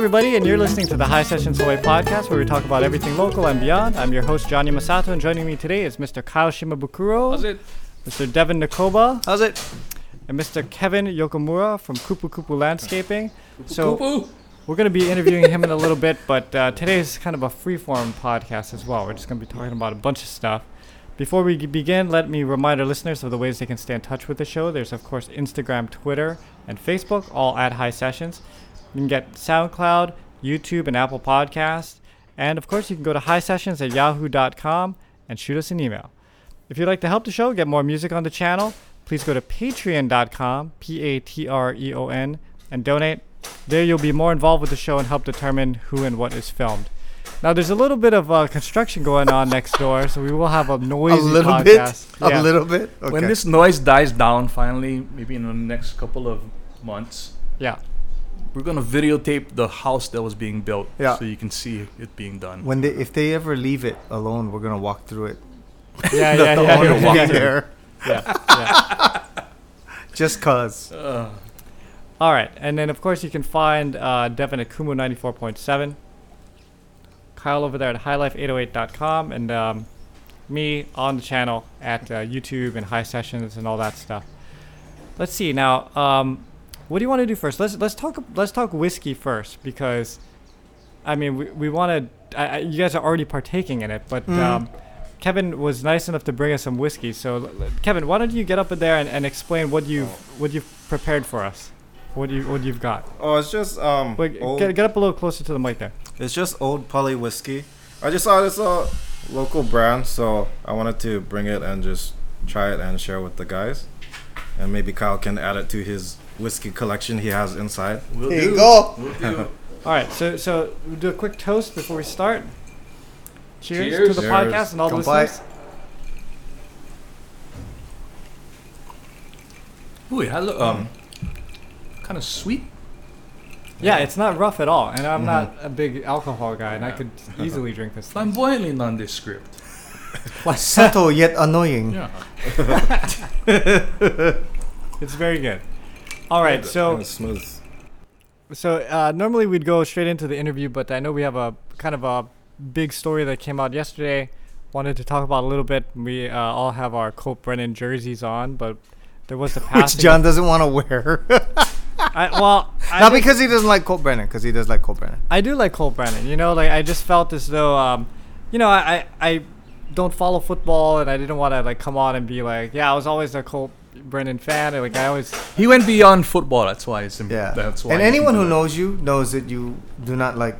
everybody, and you're listening to the High Sessions Hawaii podcast where we talk about everything local and beyond. I'm your host, Johnny Masato, and joining me today is Mr. Kyle Shimabukuro, How's it? Mr. Devin Nakoba, How's it? and Mr. Kevin Yokomura from Kupu Kupu Landscaping. So, Kupu. we're going to be interviewing him in a little bit, but uh, today is kind of a freeform podcast as well. We're just going to be talking about a bunch of stuff. Before we begin, let me remind our listeners of the ways they can stay in touch with the show. There's, of course, Instagram, Twitter, and Facebook, all at High Sessions. You can get SoundCloud, YouTube, and Apple Podcasts. And, of course, you can go to highsessions at yahoo.com and shoot us an email. If you'd like to help the show, get more music on the channel, please go to patreon.com, P A T R E O N, and donate. There you'll be more involved with the show and help determine who and what is filmed. Now, there's a little bit of uh, construction going on next door, so we will have a noisy A little podcast. bit. Yeah. A little bit. Okay. When this noise dies down finally, maybe in the next couple of months, Yeah. We're gonna videotape the house that was being built Yeah. so you can see it being done. when they, if they ever leave it alone, we're gonna walk through it. Yeah, The- yeah, the yeah. yeah, yeah, there, yeah, yeah. just cause. Uh, All right, and then of course you can find uh, Devin at Kumu ninety four point seven, Kyle over there at highlife808.com, and um, me on the channel at uh, YouTube and High Sessions and all that stuff. Let's see now. Um, what do you want to do first? Let's let's talk let's talk whiskey first because, I mean we, we want to. You guys are already partaking in it, but Mm. um, Kevin was nice enough to bring us some whiskey. So Kevin, why don't you get up in there and, and explain what you have what you've prepared for us? What you what you've got? Oh, it's just um, Wait, old, get, get up a little closer to the mic there. it's just old Polly whiskey. I just saw this uh, local brand, so I wanted to bring it and just try it and share with the guys, and maybe Kyle can add it to his whiskey collection he has inside. we'll Here do. you go. We'll do. All right, so so we'll do a quick toast before we start. Cheers, Cheers. to the Cheers. podcast and all the Kanpai. listeners. Ooh, it has a, um, kind of sweet. Yeah, it's not rough at all, and I'm Mhm. not a big alcohol guy, and I could easily drink this. thing. Flamboyantly nondescript. Subtle yet annoying. Yeah. It's very good. All right, so smooth. so uh, normally we'd go straight into the interview, but I know we have a kind of a big story that came out yesterday. Wanted to talk about a little bit. We uh, all have our Colt Brennan jerseys on, but there was the Which. John doesn't want to wear. I, well, I Not because he doesn't like Colt Brennan, because he does like Colt Brennan. I do like Colt Brennan. You know, like I just felt as though, um, you know, I, I I don't follow football, and I didn't want to like come on and be like, yeah, I was always a Colt Brennan fan. Like I always, He went beyond football. That's why it's im- Yeah. That's why. and anyone who knows you knows that you do not like,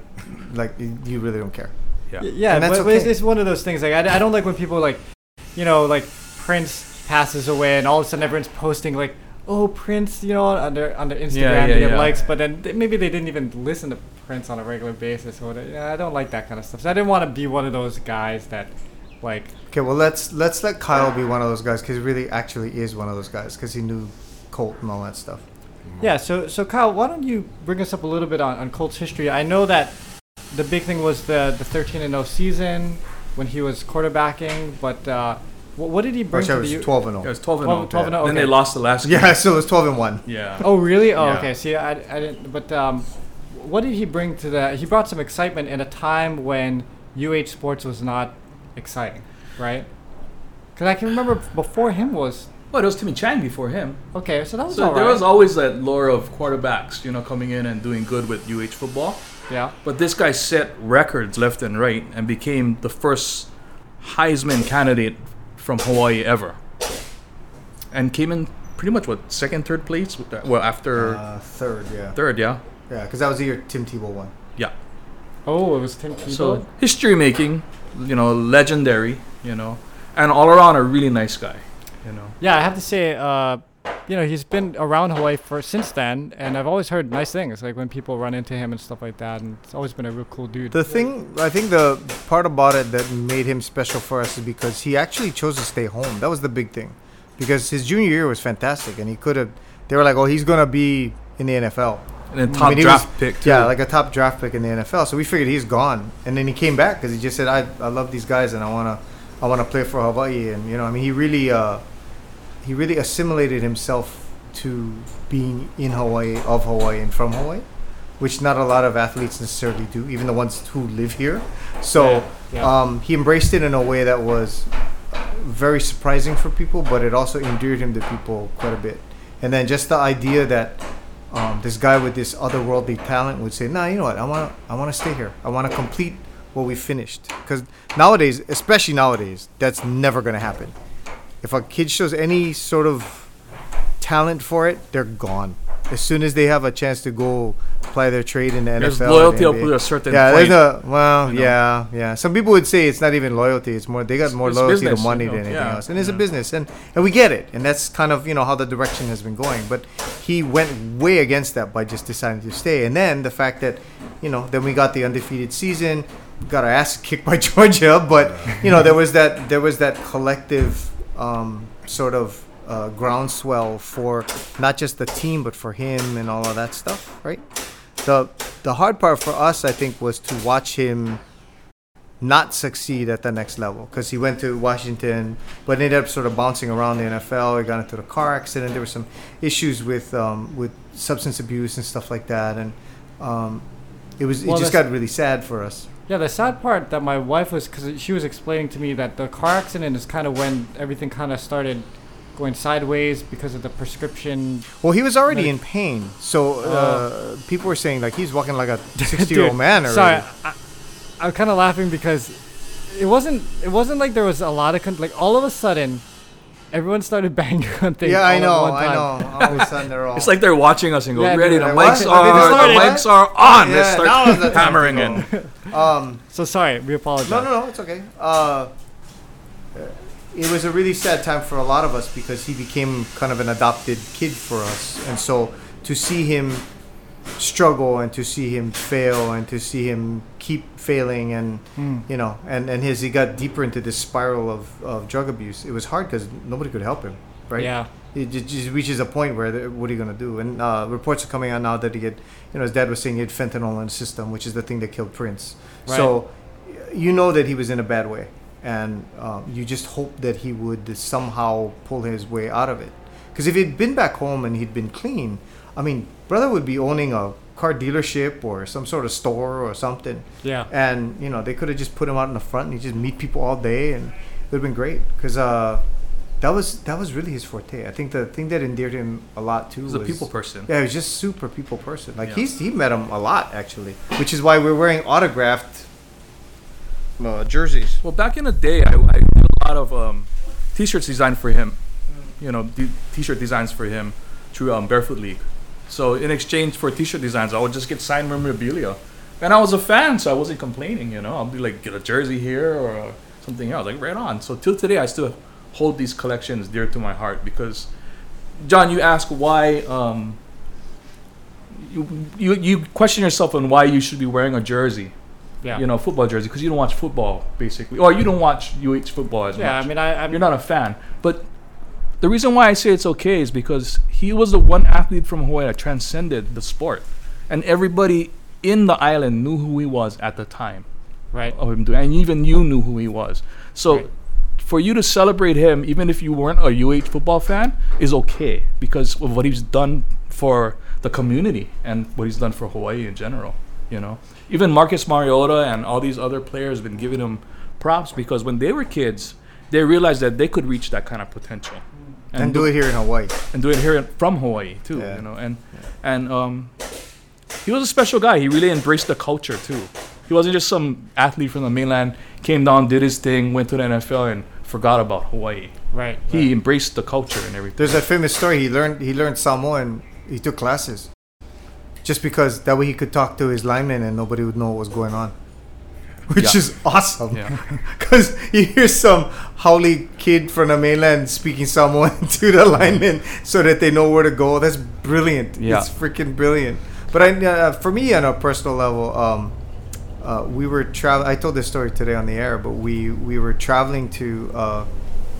like you, you really don't care. Yeah. Yeah, And that's but, but it's, it's one of those things. Like I, I don't like when people like, you know, like Prince passes away, and all of a sudden everyone's posting like, oh Prince, you know, on their on their Instagram yeah, to get yeah. likes, but then th- maybe they didn't even listen to Prince on a regular basis or whatever. Yeah, I don't like that kind of stuff. So I didn't want to be one of those guys that, like, Okay, well let's let's let Kyle be one of those guys, because he really actually is one of those guys, because he knew Colt and all that stuff. Yeah, so so Kyle, why don't you bring us up a little bit on, on Colts history? I know that the big thing was the the 13 and 0 season when he was quarterbacking, but uh, what, what did he bring Actually, I to was the U- 12 and It was 12 and 12 0. 12 and 0, Then they lost the last game. Yeah, so it was 12 and 1. Yeah. Oh, really? Oh, Yeah. okay. See, I, I didn't. But um, what did he bring to the? He brought some excitement in a time when UH sports was not exciting, right? Because I can remember before him was Well, it was Timmy Chang before him. okay. So that was So all there right. was always that lure of quarterbacks, you know, coming in and doing good with UH football. yeah. But this guy set records left and right and became the first Heisman candidate from Hawaii ever. And came in pretty much what second, third place. Well, after Uh, third, yeah. third, yeah, Yeah, because that was the year Tim Tebow won. yeah. Oh, it was Tim Tebow. So history making, you know, legendary, you know, and all around a really nice guy, you know. Yeah, I have to say, uh, you know, he's been around Hawaii for since then, and I've always heard nice things, like when people run into him and stuff like that, and it's always been a real cool dude. The thing, I think the part about it that made him special for us is because he actually chose to stay home. That was the big thing. Because his junior year was fantastic, and he could have, they were like, oh, he's going to be in the NFL. And then I top mean, draft was- pick. Too. Yeah, like a top draft pick in the NFL. So we figured he's gone, and then he came back because he just said, "I, I love these guys, and I wanna I wanna play for Hawaii." And you know, I mean, he really uh, he really assimilated himself to being in Hawaii, of Hawaii, and from Hawaii. which not a lot of athletes necessarily do, even the ones who live here. So Yeah, yeah. Um, he embraced it in a way that was very surprising for people, but it also endeared him to people quite a bit. And then just the idea that um, this guy with this otherworldly talent would say, "Nah, you know what? I want to, I want to stay here. I want to complete what we finished." Because nowadays, especially nowadays, that's never to happen. If a kid shows any sort of talent for it, they're gone. As soon as they have a chance to go apply their trade in the There's NFL, or loyalty up to a certain yeah, point. there's a well, you know. yeah, yeah. Some people would say it's not even loyalty; it's more they got more it's loyalty business, to money you know, than anything yeah, else, and it's a business, and and we get it, and that's kind of you know how the direction has been going. But he went way against that by just deciding to stay, and then the fact that you know then we got the undefeated season, got our ass kicked by Georgia, but you know there was that there was that collective um, sort of uh, groundswell for not just the team but for him and all of that stuff, right? The the hard part for us, I think, was to watch him not succeed at the next level because he went to Washington, but ended up sort of bouncing around the NFL. He got into a car accident. There were some issues with um, with substance abuse and stuff like that, and um, it was Well, it just got really sad for us. Yeah, the sad part that my wife was because she was explaining to me that the car accident is kind of when everything kind of started going sideways because of the prescription. Well, he was already Like- in pain, so uh, Uh. people were saying like he's walking like a sixty-year-old man already. Sorry, I, I'm kind of laughing because it wasn't. It wasn't like there was a lot of con- like all of a sudden, everyone started banging on things. Yeah, all I at know, one I know. All of a sudden they're all. It's like they're watching us and go, Yeah, ready, dude, the like, mics what? are, Okay, the started. mics are on. Let's Yeah, start now is the time to hammering in. um, So sorry, we apologize. No, no, no, it's okay. Uh, it was a really sad time for a lot of us because he became kind of an adopted kid for us, and so to see him struggle and to see him fail and to see him keep failing and Hmm. you know and and his he got deeper into this spiral of, of drug abuse it was hard because nobody could help him right? Yeah. it just, just reaches a point where the, what are you going to do? And uh, reports are coming out now that he had you know his dad was saying he had fentanyl in his system which is the thing that killed prince. So you know that he was in a bad way and um, you just hope that he would somehow pull his way out of it because if he'd been back home and he'd been clean i mean brother would be owning a car dealership or some sort of store or something Yeah. and you know they could have just put him out in the front and he just meet people all day and it would have been great because uh, that was that was really his forte i think the thing that endeared him a lot too He's a was people person. yeah he was just super people person like Yeah. he's he met him a lot actually which is why we're wearing autographed uh, jerseys Well, back in the day, I, I did a lot of um, t-shirts designed for him. You know, t-shirt designs for him through um, Barefoot League. So in exchange for t-shirt designs, I would just get signed memorabilia, and I was a fan, so I wasn't complaining. You know, I'll be like, get a jersey here or something else, like right on. So till today, I still hold these collections dear to my heart because, John, you ask why. Um, you, you you question yourself on why you should be wearing a jersey Yeah. you know, football jersey because you don't watch football basically, or you don't watch UH football as Yeah. much. Yeah, I mean, I. I'm, You're not a fan, but the reason why I say it's okay is because he was the one athlete from Hawaii that transcended the sport, and everybody in the island knew who he was at the time right. of him doing, and even you knew who he was. So. Right. For you to celebrate him, even if you weren't a UH football fan, is okay because of what he's done for the community and what he's done for Hawaii in general. You know, even Marcus Mariota and all these other players have been giving him props because when they were kids, they realized that they could reach that kind of potential and, do it here in hawaii and do it here in- from Hawaii too. Yeah. You know, and and um, he was a special guy. He really embraced the culture too. He wasn't just some athlete from the mainland, came down, did his thing, went to the NFL, and forgot about Hawaii. Right. He embraced the culture and everything. there's that famous story he learned he learned samoan and he took classes just because that way he could talk to his linemen and nobody would know what was going on which Yeah. is awesome Yeah. Because you hear some haole kid from the mainland speaking Samoan to the linemen so that they know where to go. That's brilliant. Yeah. It's freaking brilliant. But I, uh, for me, on a personal level, um, uh, we were traveling. I told this story today on the air, but we we were traveling to uh,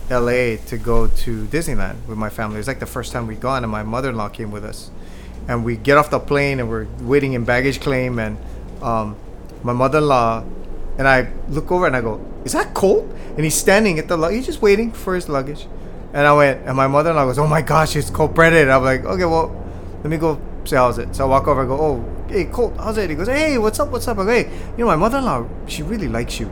L.A. to go to Disneyland with my family. It was like the first time we'd gone, and my mother-in-law came with us. And we get off the plane, and we're waiting in baggage claim, and um, my mother-in-law and I look over and I go, "Is that Colt?" And he's standing at the he's just waiting for his luggage. And I went, and my mother-in-law goes, "Oh my gosh, it's Colt Brennan." I'm like, "Okay, well, let me go say how's it." So I walk over and go, "Oh, hey, Colt, how's it? He goes, hey, what's up, what's up? I go, hey, you know, my mother-in-law, she really likes you.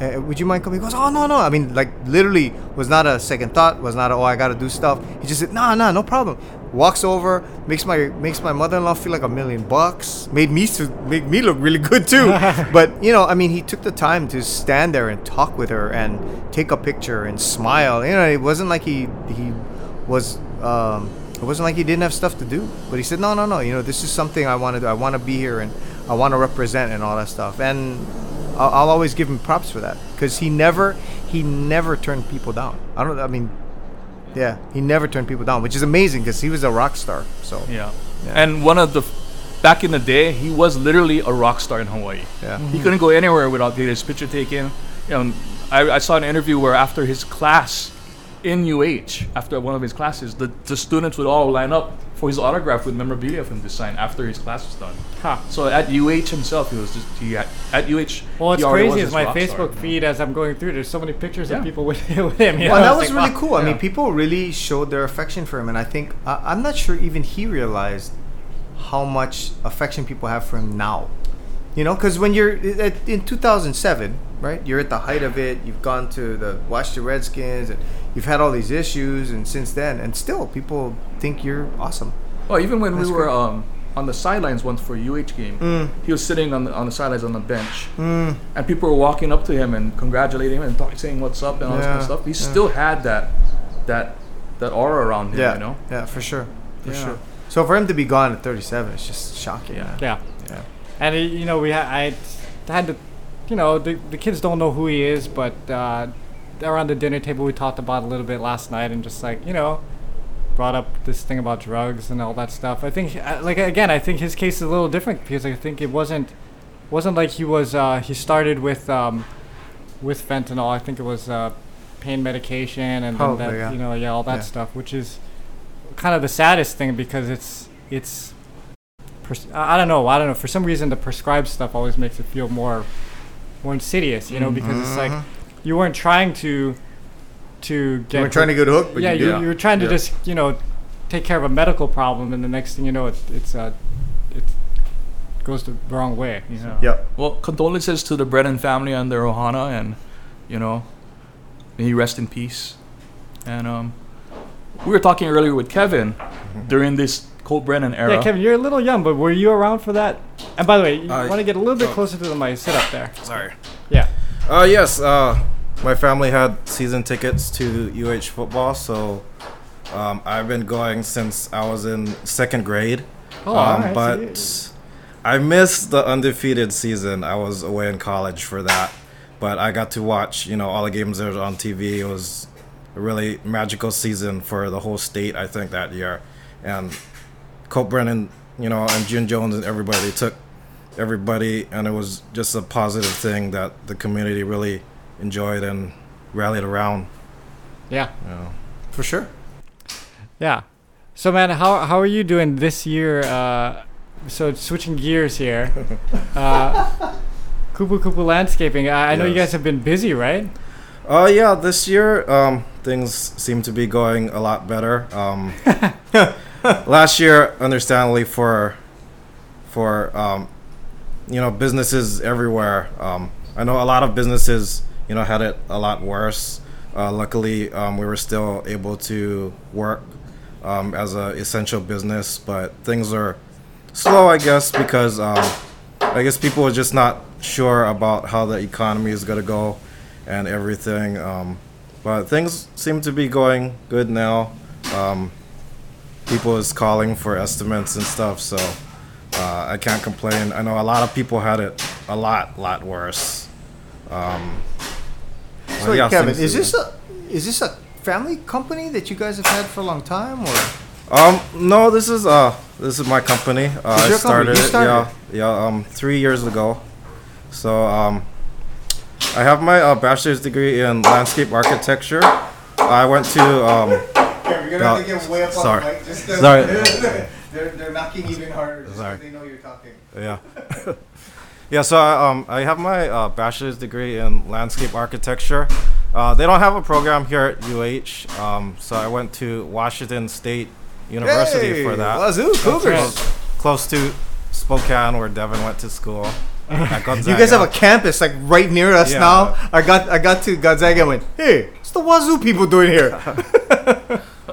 Uh, would you mind coming? He goes, oh, no, no. I mean, like, literally was not a second thought, was not a, oh, I got to do stuff. He just said, nah, nah, no problem. Walks over, makes my makes my mother-in-law feel like a million bucks. Made me to make me look really good too. but you know, I mean, he took the time to stand there and talk with her and take a picture and smile. You know, it wasn't like he he was um, it wasn't like he didn't have stuff to do. But he said, no, no, no. You know, this is something I want to do. I want to be here and I want to represent and all that stuff. And I'll, I'll always give him props for that because he never he never turned people down. I don't. I mean, yeah, he never turned people down, which is amazing because he was a rock star. So Yeah. Yeah. And one of the back in the day, he was literally a rock star in Hawaii. yeah, He couldn't go anywhere without getting his picture taken. You know, I, I saw an interview where after his class in UH, after one of his classes, the, the students would all line up for his autograph with memorabilia for him to sign after his class was done. Huh. So at UH himself, he was just he had, at UH. Well, it's he was crazy is my rock star, Facebook you know? feed as I'm going through. There's so many pictures Yeah. of people with, with him. You well, know? that It's was like, really wow. cool. I mean, people really showed their affection for him, and I think I, I'm not sure even he realized how much affection people have for him now. You know, because when you're at, in 2007, right? You're at the height of it. You've gone to the Washington Redskins, and you've had all these issues, and since then, and still, people think you're awesome. Well, even when That's we were um, on the sidelines once for a UH game, Mm. he was sitting on the on the sidelines on the bench, Mm. and people were walking up to him and congratulating him and talk, saying what's up and all this kind of stuff. He yeah. still had that that that aura around him, Yeah, you know. yeah, for sure, for Yeah. sure. So for him to be gone at 37, it's just shocking. Yeah. Yeah. yeah. And you know, we ha- I had to, you know, the, the kids don't know who he is, but uh, around the dinner table we talked about a little bit last night, and just like you know, brought up this thing about drugs and all that stuff. I think, uh, like again, I think his case is a little different because I think it wasn't wasn't like he was uh, he started with um, with fentanyl. I think it was uh, pain medication and then Probably, that, yeah. you know, yeah, all that Yeah. stuff, which is kind of the saddest thing because it's it's I I don't know. I don't know. For some reason, the prescribed stuff always makes it feel more, more insidious. You know, because it's like Mhm. you weren't trying to, to get. You were trying to get hooked, but yeah, you you, you were trying to Yeah. just you know, take care of a medical problem, and the next thing you know, it, it's uh, it goes the wrong way. You know? Yep. Well, condolences to the Brennan family and their Ohana, and you know, may he rest in peace. And um, we were talking earlier with Kevin during this Colt Brennan era. Yeah, Kevin, you're a little young, but were you around for that? And by the way, you Uh, want to get a little bit oh. closer to the mic. Sit up there. Sorry. Yeah. Uh, yes. Uh, my family had season tickets to UH football, so um, I've been going since I was in second grade. Oh, um, alright, so but you- I missed the undefeated season. I was away in college for that, but I got to watch, you know, all the games that were on TV. It was a really magical season for the whole state, I think, that year. And Colt Brennan, you know, and June Jones and everybody, they took everybody, and it was just a positive thing that the community really enjoyed and rallied around. yeah. You know. for sure. Yeah. So, man, how how are you doing this year? Uh, so switching gears here, uh, Kupu Kupu Landscaping. I, I know you guys have been busy, right? Uh, yeah, this year um, things seem to be going a lot better. Um, last year, understandably, for for um, you know businesses everywhere, um, I know a lot of businesses you know had it a lot worse. Uh, luckily, um, we were still able to work um, as an essential business, but things are slow, I guess, because um, I guess people are just not sure about how the economy is gonna go and everything. Um, but things seem to be going good now. Um, people is calling for estimates and stuff, so uh, I can't complain. I know a lot of people had it a lot, lot worse. Um, So, Kevin, is this a is this a family company that you guys have had for a long time, or Um, no, this is uh, this is my company. Uh, I your company. started it, yeah, yeah, um, three years ago. So um, I have my uh, bachelor's degree in landscape architecture. I went to um, you're gonna have to get way up on Sorry. the mic Just Sorry. they're, they're knocking even harder. just 'cause Sorry. they know you're talking. yeah. yeah, so I, um, I have my uh, bachelor's degree in landscape architecture. Uh, they don't have a program here at UH, um, so I went to Washington State University for that. Wazzu, Cougars. right. close to Spokane, where Devin went to school. You guys have a campus like right near us Yeah. now. I got I got to Gonzaga and went, hey, what's the Wazzu people doing here?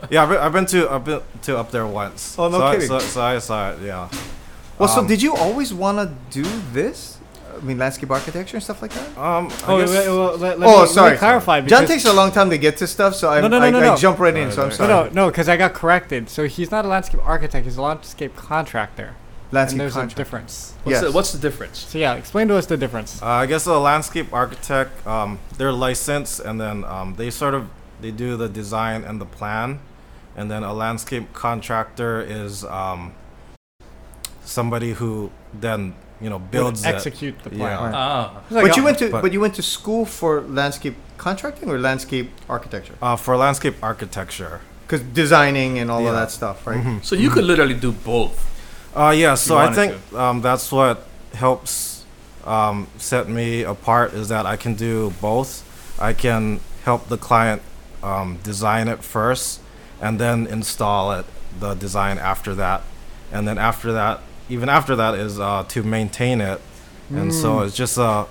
yeah. I've been, I've been to I've been to up there once. Oh, no so kidding. I, so, so I saw it. Yeah. Well, so Um, did you always want to do this? I mean, landscape architecture and stuff like that. Um. I Oh, guess- wait, well, let, let oh, me, let sorry. me clarify. John takes a long time to get to stuff, so I, No, no, no, I, no, I no. jump right in. So I'm No, sorry. No, no, no, because I got corrected. So he's not a landscape architect; he's a landscape contractor. Landscape and there's contract. a difference. What's, Yes. the, what's the difference? So yeah, explain to us the difference. Uh, I guess a landscape architect, um, they're licensed, and then um, they sort of they do the design and the plan, and then a landscape contractor is um, somebody who then you know Would builds it. execute the plan. Yeah. Right. Ah. Like but you went to but- but you went to school for landscape contracting or landscape architecture? Uh, for landscape architecture. Because designing and all of that stuff, right? Mhm. So you could literally do both. Uh, yeah, so I think um, that's what helps um, set me apart is that I can do both. I can help the client um, design it first and then install it, the design after that. And then after that, even after that, is uh, to maintain it. And so it's just a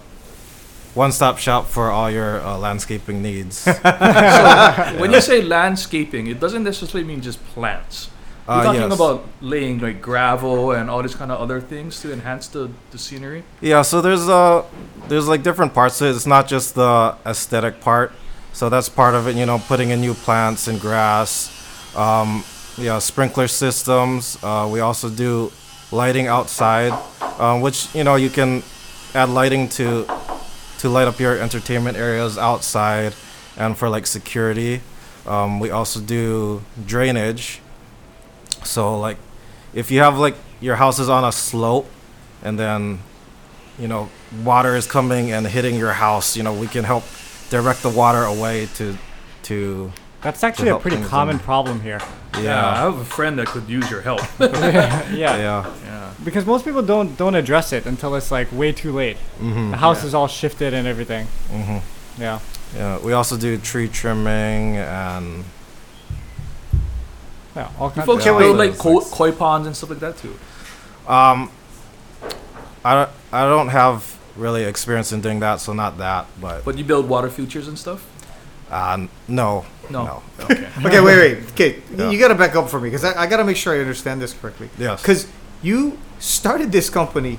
one stop shop for all your uh, landscaping needs. When you say landscaping, it doesn't necessarily mean just plants. You're Uh, talking yes. about laying like gravel and all these kind of other things to enhance the, the scenery. Yeah, so there's uh there's like different parts to it. It's not just the aesthetic part. So that's part of it, you know, putting in new plants and grass. Um, yeah, sprinkler systems. Uh, we also do lighting outside, um, which you know you can add lighting to to light up your entertainment areas outside, and for like security. Um, we also do drainage. So like, if you have like your house is on a slope, and then you know water is coming and hitting your house, you know we can help direct the water away to to That's actually a help pretty things common in- problem here. Yeah, I have a friend that could use your help. yeah. yeah. yeah. Because most people don't don't address it until it's like way too late. hmm The house Yeah. is all shifted and everything. hmm Yeah. Yeah, we also do tree trimming and Yeah. All You kinds folks of wait. build like It's koi, like- koi ponds and stuff like that too. um, I don't, I don't have really experience in doing that, so not that, but But you build water features and stuff. uh, no, No. no, Okay. Okay, wait, wait. Okay, Yeah. you got to back up for me because I, I got to make sure I understand this correctly. yes, Because you started this company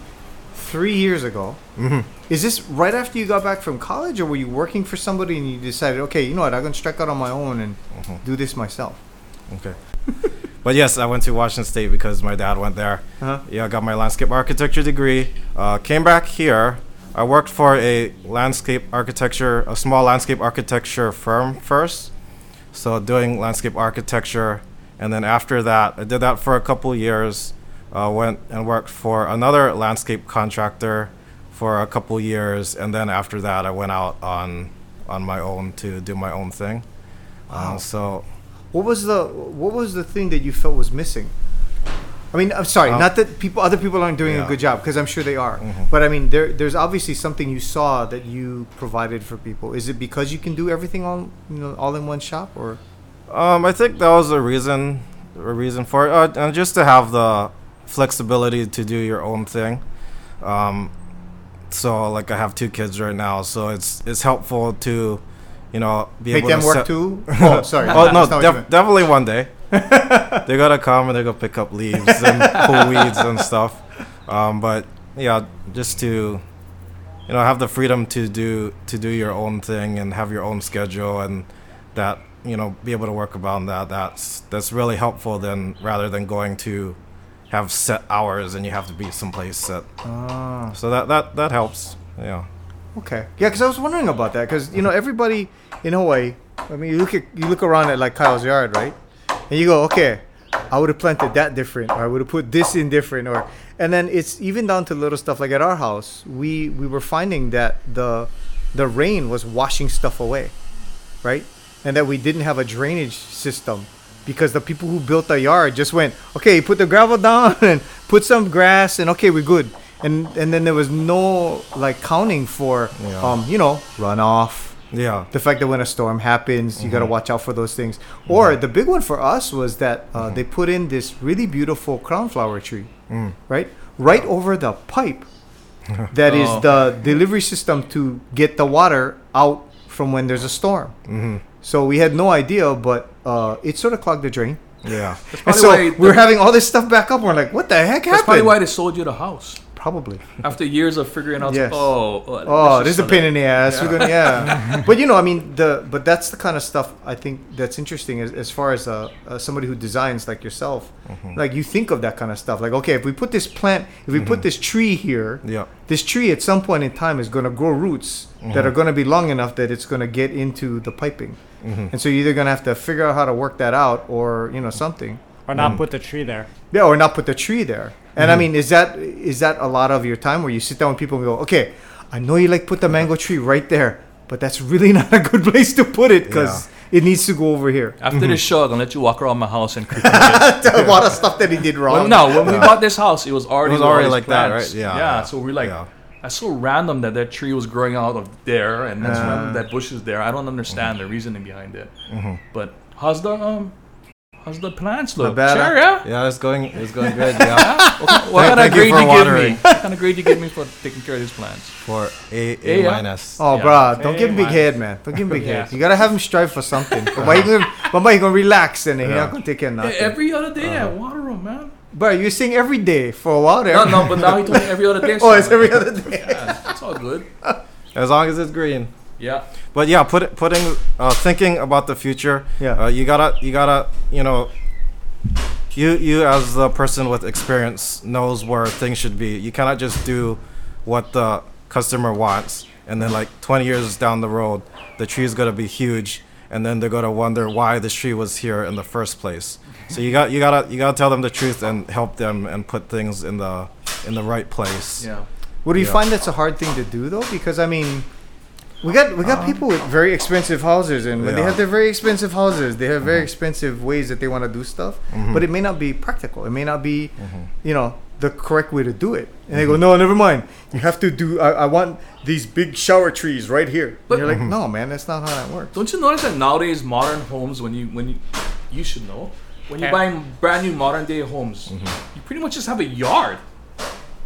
three years ago. hmm Is this right after you got back from college, or were you working for somebody and you decided, okay, you know what, I'm gonna strike out on my own and Mhm. do this myself? okay. but yes, I went to Washington State because my dad went there. Uh-huh. Yeah, I got my landscape architecture degree. Uh, came back here. I worked for a landscape architecture, a small landscape architecture firm first. So doing landscape architecture, and then after that, I did that for a couple years. Uh, went and worked for another landscape contractor for a couple years, and then after that, I went out on on my own to do my own thing. Wow. Uh, so What was the What was the thing that you felt was missing? I mean, I'm sorry, Uh, not that people, other people aren't doing a good job because I'm sure they are. Mhm. But I mean, there, there's obviously something you saw that you provided for people. Is it because you can do everything all, you know, all in one shop, or Um, I think that was a reason, a reason for it, uh, and just to have the flexibility to do your own thing. Um, so like I have two kids right now, so it's it's helpful to, you know, be able to make able them to work set- too? Oh, sorry. Oh no, That's not what you def- definitely one day. they're gonna come and they're gonna pick up leaves and pull weeds and stuff. Um, but yeah, just to, you know, have the freedom to do to do your own thing and have your own schedule and that you know be able to work around that. That's that's really helpful Then rather than going to have set hours and you have to be someplace set. Ah. So that that that helps. Yeah. Okay. Yeah, because I was wondering about that. Because you know, everybody in Hawaii. I mean, you look at you look around at like Kyle's yard, right? And you go, okay, I would have planted that different, or I would have put this in different, or and then it's even down to little stuff like at our house. We we were finding that the the rain was washing stuff away, right? And that we didn't have a drainage system because the people who built the yard just went, okay, put the gravel down and put some grass, and okay, we're good. And and then there was no like counting for Yeah. um you know runoff Yeah. the fact that when a storm happens, you got to watch out for those things. Or the big one for us was that uh, they put in this really beautiful crown flower tree, Mm. right? right over the pipe that is Oh. the delivery system to get the water out from when there's a storm. Mm-hmm. So we had no idea, but uh, it sort of clogged the drain. Yeah. So why we're having all this stuff back up. We're like, what the heck That's happened? probably why they sold you the house. Probably. After years of figuring out, Yes. oh, oh, Oh, let's this is a sell pain in the ass. We're gonna, yeah. but you know, I mean, the but that's the kind of stuff I think that's interesting as, as far as uh, uh, somebody who designs like yourself. Mm-hmm. Like you think of that kind of stuff. Like, okay, if we put this plant, if we Mm-hmm. put this tree here, Yeah. this tree at some point in time is gonna grow roots that are gonna be long enough that it's gonna get into the piping. Mm-hmm. And so you're either gonna have to figure out how to work that out, or you know something. Or not put the tree there. Yeah, or not put the tree there. And I Mm-hmm. mean, is that is that a lot of your time where you sit down with people and go, okay, I know you like put the mango tree right there, but that's really not a good place to put it because it needs to go over here. After Mm-hmm. this show, I'm gonna let you walk around my house and critique it. a lot of stuff that he did wrong. Well, no, when we bought this house, it was already, was already these like that, right? Yeah, Yeah. yeah. So we're like, Yeah. that's so random that that tree was growing out of there, and that's Uh. random that bush is there. I don't understand the reasoning behind it. Mm-hmm. But how's the um, how's the plants look? bad, Sure, huh? yeah. Yeah, it's going it's going good. Yeah. What kind of Thank you for you give watering. me? What kind of grade you give me for taking care of these plants? For A A, A yeah. minus. Oh, Yeah. bruh, don't Hey, give him big man. head, man. Don't give him big Yeah. head. You gotta have him strive for something. but why you gonna, but why you gonna relax and he's Yeah. not gonna take care of nothing? Every other day, I uh-huh. water them, man. But you're saying every day for a while there. No, no, but now he told me every other day. oh, it's every other day. Yeah, it's all good. As long as it's green. Yeah. But yeah, put putting uh, thinking about the future. Yeah. Uh, you gotta you gotta you know. You you as the person with experience knows where things should be. You cannot just do what the customer wants, and then like 20 years down the road, the tree is gonna be huge, and then they're gonna wonder why this tree was here in the first place. So you got you gotta you gotta tell them the truth and help them and put things in the in the right place. Yeah. Well, do you Yeah. find that's a hard thing to do though? Because I mean, we got we got um, people with very expensive houses, and when they have their very expensive houses, they have very expensive ways that they want to do stuff. Mhm. But it may not be practical. It may not be, mm-hmm. you know, the correct way to do it. And they go, mm-hmm. no, never mind. You have to do. I, I want these big shower trees right here. But- and you're like, mm-hmm. no, man, that's not how that works. Don't you notice that nowadays modern homes, when you when you you should know, when you're eh. buying brand new modern day homes, you pretty much just have a yard.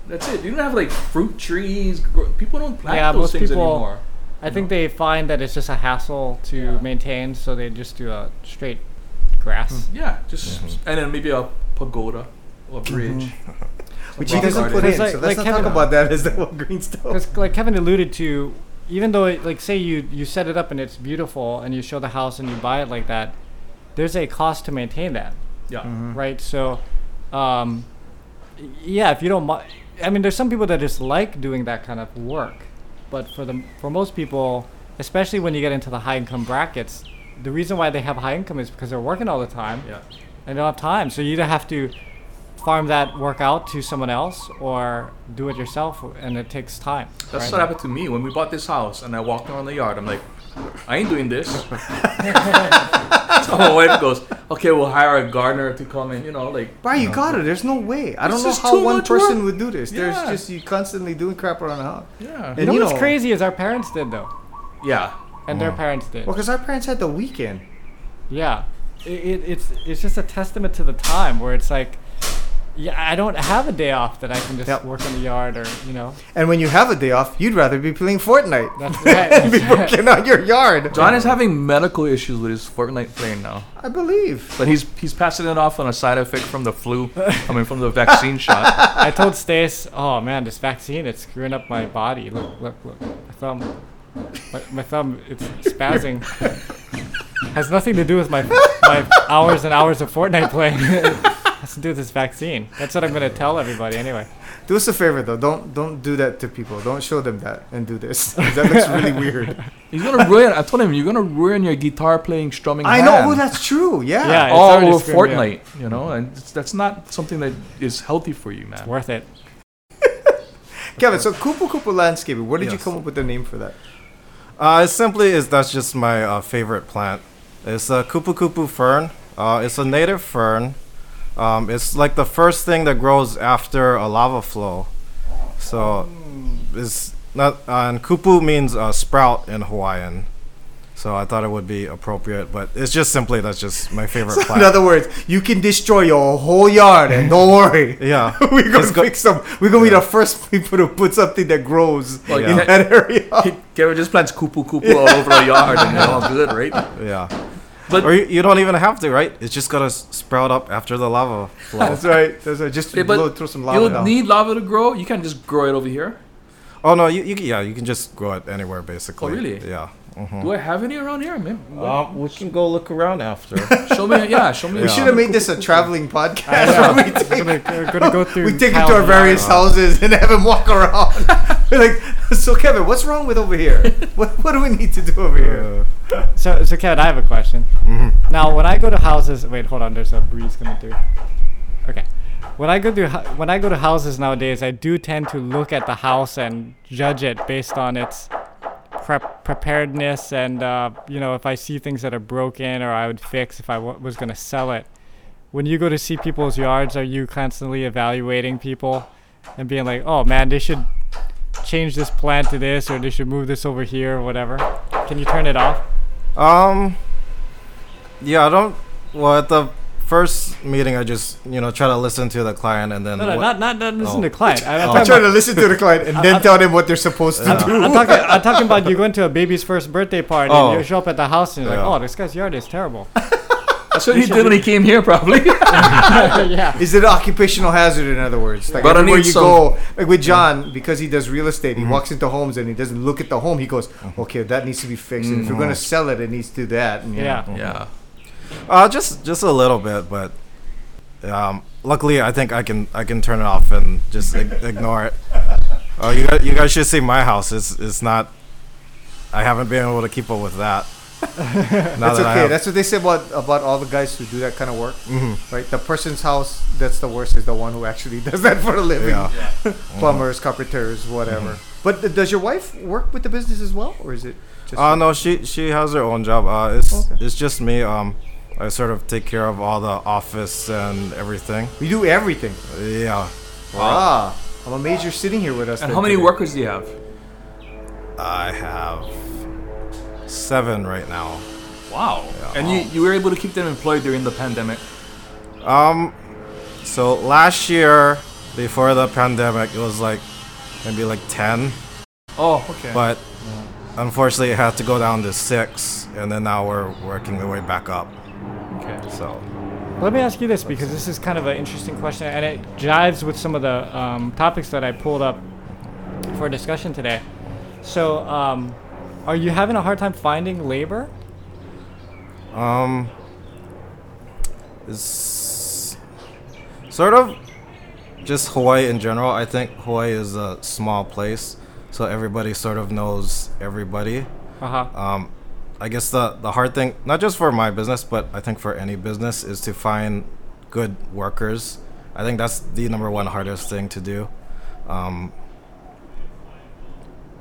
That's it. You don't have like fruit trees. People don't plant Yeah, those things people- anymore. I think they find that it's just a hassle to Yeah. maintain, so they just do a straight grass. Yeah, just and then maybe a pagoda or a bridge. Which Some he doesn't rock put garden. in. Like- so let's like not Kevin- talk about that as the whole green stuff. Because like Kevin alluded to, even though it, like say you you set it up and it's beautiful and you show the house and you buy it like that, there's a cost to maintain that, Yeah. Mm-hmm. right? So, um, y- yeah, if you don't, mi- I mean, there's some people that just like doing that kind of work, but for the for most people, especially when you get into the high income brackets, the reason why they have high income is because they're working all the time Yeah. and don't have time. So you either have to farm that work out to someone else or do it yourself, and it takes time. That's right? what happened to me when we bought this house, and I walked around the yard. I'm like, I ain't doing this. so my wife goes, "Okay, we'll hire a gardener to come and you know, like, Bro, you got it. There's no way. I don't know just how too one much person work. would do this. There's just you constantly doing crap around the house. yeah, And You know you what's crazy is our parents did though, yeah." and their parents did. Well, because our parents had the weekend. Yeah, it, it, it's it's just a testament to the time where it's like, yeah, I don't have a day off that I can just Yep. work in the yard or you know. And when you have a day off, you'd rather be playing Fortnite That's right. than be that's right. working on your yard. John is having medical issues with his Fortnite playing now, I believe. but he's he's passing it off on a side effect from the flu, I mean, from the vaccine shot. I told Stace, oh man, this vaccine it's screwing up my body. Look, look, look, my thumb, my, my thumb, it's spazzing. Has nothing to do with my my hours and hours of Fortnite playing. It has to do with this vaccine. That's what I'm gonna tell everybody anyway. Do us a favor though. Don't don't do that to people. Don't show them that and do this. that looks really weird. He's gonna ruin. I told him you're gonna ruin your guitar playing, strumming. I know. hand. Oh, that's true. Yeah. Yeah, it's all over screwing me. Fortnite, you know, and it's, that's not something that is healthy for you, man. Worth it. Kevin, so Kupu Kupu Landscaping. Where did you come up with the name for that? Uh, it simply is that's just my uh, favorite plant. It's a kupu kupu fern. Uh, it's a native fern. Um, it's like the first thing that grows after a lava flow. So it's not. Uh, and kupu means uh, sprout in Hawaiian. So I thought it would be appropriate, but it's just simply that's just my favorite So in other words, you can destroy your whole yard and don't worry. yeah. We're gonna It's go- fix some. We're gonna be the first people to put something that grows Well, in yeah. that area. Kevin just plants kupu kupu all over the yard and they're all good, right? Yeah. But- or you, you don't even have to, right? It's just gonna sprout up after the lava flow. That's right. That's right. Just Yeah, blow, throw some lava You'll down. need lava to grow. You can't just grow it over here. oh no, you, you can- yeah, you can just grow it anywhere basically. Oh, really? Yeah. Mhm. Do I have any around here, man? Um, we can go look around after. Show me, yeah, show me. we Yeah. should have made this a traveling podcast. Yeah. where we We're take, gonna, we're gonna go through. we take him to our various houses and have him walk around. Like, so Kevin, what's wrong with over here? What what do we need to do over here? Uh, So, so Kevin, I have a question. mhm. Now, when I go to houses, wait, hold on. There's a breeze coming through. Okay. When I go to when I go to houses nowadays, I do tend to look at the house and judge it based on its prep preparedness and uh, you know if I see things that are broken or I would fix if I w- was going to sell it. When you go to see people's yards, are you constantly evaluating people and being like, "Oh man, they should change this plant to this or they should move this over here or whatever"? Can you turn it off? Um. Yeah, I don't. Well, at the first meeting, I just you know try to listen to the client and then. No, no, what- not not, not listen Oh. to client. I, I'm Oh. Trying to listen to the client and then tell them what they're supposed to Yeah. do. I'm talking. I'm talking about you going to a baby's first birthday party Oh. and you show up at the house and you're Yeah. like, "Oh, this guy's yard is terrible." That's what he did when he came here, probably. yeah. Is it an occupational hazard, in other words? Like But I everywhere need you some- go, like with John, because he does real estate, Mm-hmm. he walks into homes and he doesn't look at the home. He goes, "Okay, that needs to be fixed. And if you're gonna sell it, it needs to do that." And, you know. Yeah. yeah. Uh, just just a little bit, but um, luckily I think I can I can turn it off and just ignore it. Oh, you guys, you guys should see my house. It's it's not. I haven't been able to keep up with that. That's okay. That's what they say about about all the guys who do that kind of work, hmm right? The person's house that's the worst is the one who actually does that for a living. Yeah. Plumbers, carpenters, whatever. But th- does your wife work with the business as well, or is it just? Uh, no, she she has her own job. Uh, it's Okay. it's just me. Um, I sort of take care of all the office and everything. we do everything. Yeah. Ah, I'm amazed you're sitting here with us. And how many today. workers do you have? I have seven right now. Wow. Yeah. And you, you were able to keep them employed during the pandemic. Um, so last year, before the pandemic, it was like maybe like 10. Oh, okay. but unfortunately, it had to go down to six, and then now we're working the way back up. okay. So Let me ask you this because this is kind of an interesting question and it jives with some of the um, topics that I pulled up for discussion today. So, um, are you having a hard time finding labor? um, it's sort of just Hawaii in general. I think Hawaii is a small place, so everybody sort of knows everybody. Uh huh. um, I guess the the hard thing, not just for my business, but I think for any business, is to find good workers. I think that's the number one hardest thing to do. Um,